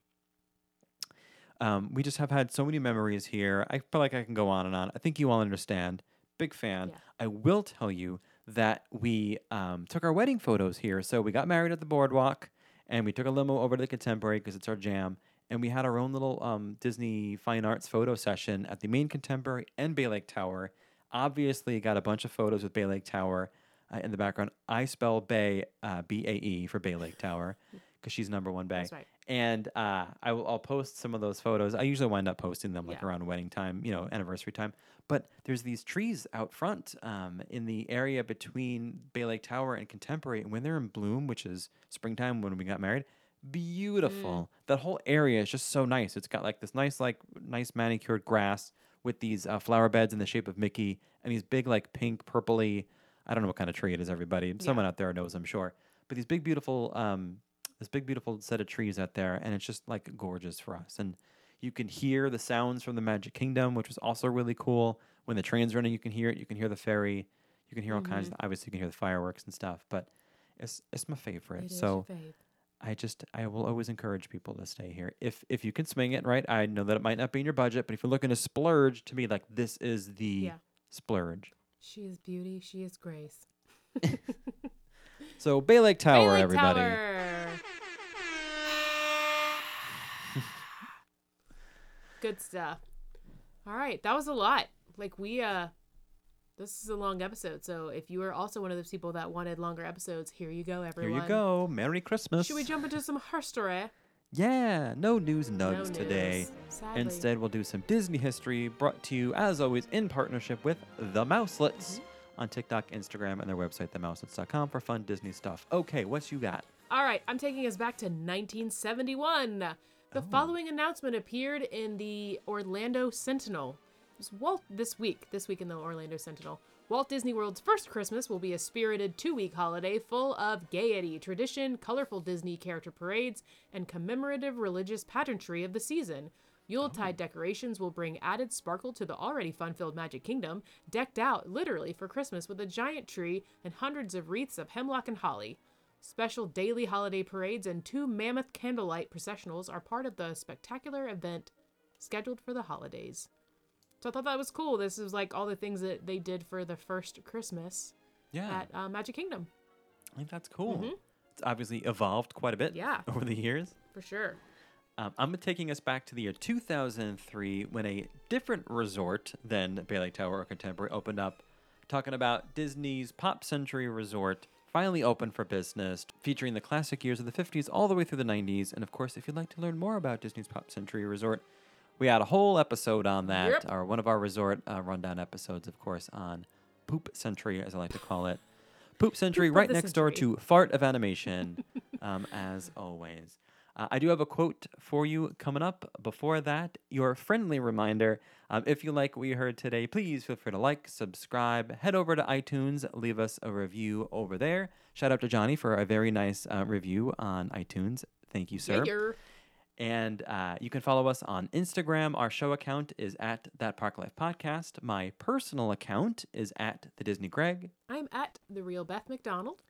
Um, we just have had so many memories here. I feel like I can go on and on. I think you all understand. Big fan. Yeah. I will tell you that we um, took our wedding photos here. So we got married at the boardwalk and we took a limo over to the Contemporary because it's our jam. And we had our own little um, Disney Fine Arts photo session at the main Contemporary and Bay Lake Tower. Obviously, got a bunch of photos with Bay Lake Tower uh, in the background. I spell Bay uh, B A E for Bay Lake Tower [laughs] because she's number one Bay. That's right. And uh, I will, I'll post some of those photos. I usually wind up posting them like Yeah. around wedding time, you know, anniversary time. But there's these trees out front um, in the area between Bay Lake Tower and Contemporary. And when they're in bloom, which is springtime when we got married, beautiful. That whole area is just so nice. It's got like this nice, like nice manicured grass with these uh, flower beds in the shape of Mickey and these big, like pink, purpley. I don't know what kind of tree it is. Everybody, someone out there knows, I'm sure. But these big, beautiful, um, this big, beautiful set of trees out there, and it's just like gorgeous for us. And you can hear the sounds from the Magic Kingdom, which was also really cool. When the train's running, you can hear it. You can hear the ferry. You can hear all kinds. Of, obviously, you can hear the fireworks and stuff. But it's it's my favorite. It is so. I just I will always encourage people to stay here if if you can swing it right. I know that it might not be in your budget, but if you're looking to splurge, to me like this is the Yeah. splurge. She is beauty. She is grace. So Bay Lake Tower, Bay Lake everybody. Tower. [laughs] Good stuff. All right, that was a lot. Like we uh this is a long episode, so if you are also one of those people that wanted longer episodes, here you go, everyone. Here you go. Merry Christmas. Should we jump into some history? Yeah, no news No nugs today. news, sadly. Instead, we'll do some Disney history brought to you, as always, in partnership with The Mouselets Mm-hmm. on TikTok, Instagram, and their website, themouselets.com, for fun Disney stuff. Okay, what you got? All right, I'm taking us back to 1971. The following announcement appeared in the Orlando Sentinel. Was Walt this week, this week in the Orlando Sentinel. Walt Disney World's first Christmas will be a spirited two-week holiday full of gaiety, tradition, colorful Disney character parades, and commemorative religious pageantry of the season. Yuletide oh. decorations will bring added sparkle to the already fun-filled Magic Kingdom, decked out literally for Christmas with a giant tree and hundreds of wreaths of hemlock and holly. Special daily holiday parades and two mammoth candlelight processionals are part of the spectacular event scheduled for the holidays. So I thought that was cool. This is like all the things that they did for the first Christmas Yeah, at uh, Magic Kingdom, I think that's cool. It's obviously evolved quite a bit Mm-hmm. Yeah. [laughs] over the years. for sure. Um, I'm taking us back to the year 2003 when a different resort than Bay Lake Tower or Contemporary opened up. Talking about Disney's Pop Century Resort finally open for business, featuring the classic years of the 50s all the way through the 90s. And of course, if you'd like to learn more about Disney's Pop Century Resort, we had a whole episode on that, Yep. or one of our resort uh, rundown episodes, of course, on Poop Century, as I like to call it. Poop Century, Poop right next door to Fart of Animation, [laughs] um, as always. Uh, I do have a quote for you coming up. Before that, your friendly reminder um, if you like what you heard today, please feel free to like, subscribe, head over to iTunes, leave us a review over there. Shout out to Johnny for a very nice uh, review on iTunes. Thank you, sir. Yeah, And uh, you can follow us on Instagram. Our show account is at That Park Life Podcast. My personal account is at The Disney Greg. I'm at the real Beth McDonald.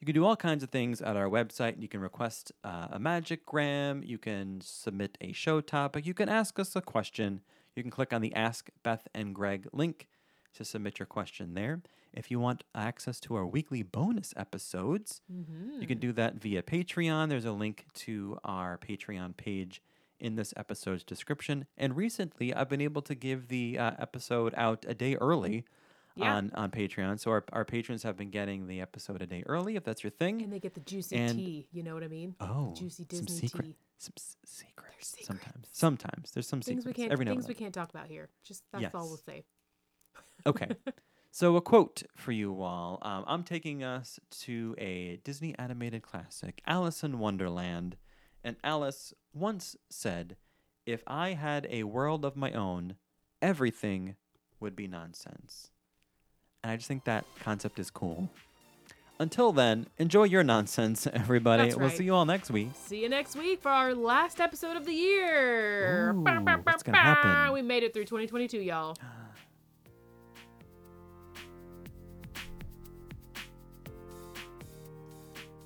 You can do all kinds of things at our website. You can request uh, a magic gram. You can submit a show topic. You can ask us a question. You can click on the Ask Beth and Greg link to submit your question there. If you want access to our weekly bonus episodes, you can do that via Patreon. There's a link to our Patreon page in this episode's description. And recently, I've been able to give the uh, episode out a day early Yeah. on, on Patreon. So our, our patrons have been getting the episode a day early, if that's your thing. And they get the juicy And- tea. You know what I mean? Oh, the juicy some Disney secret, tea. some s- secrets. secrets. Sometimes, sometimes there's some Things secrets. we can't. every now Things we can't talk about here. Just that's all we'll say. Okay, so a quote for you all. Um, I'm taking us to a Disney animated classic, Alice in Wonderland, and Alice once said, "If I had a world of my own, everything would be nonsense." And I just think that concept is cool. Until then, enjoy your nonsense, [laughs] everybody. That's We'll right. see you all next week. See you next week for our last episode of the year. Ooh, what's gonna happen? We made it through 2022, y'all. [gasps] [gasps] [gasps]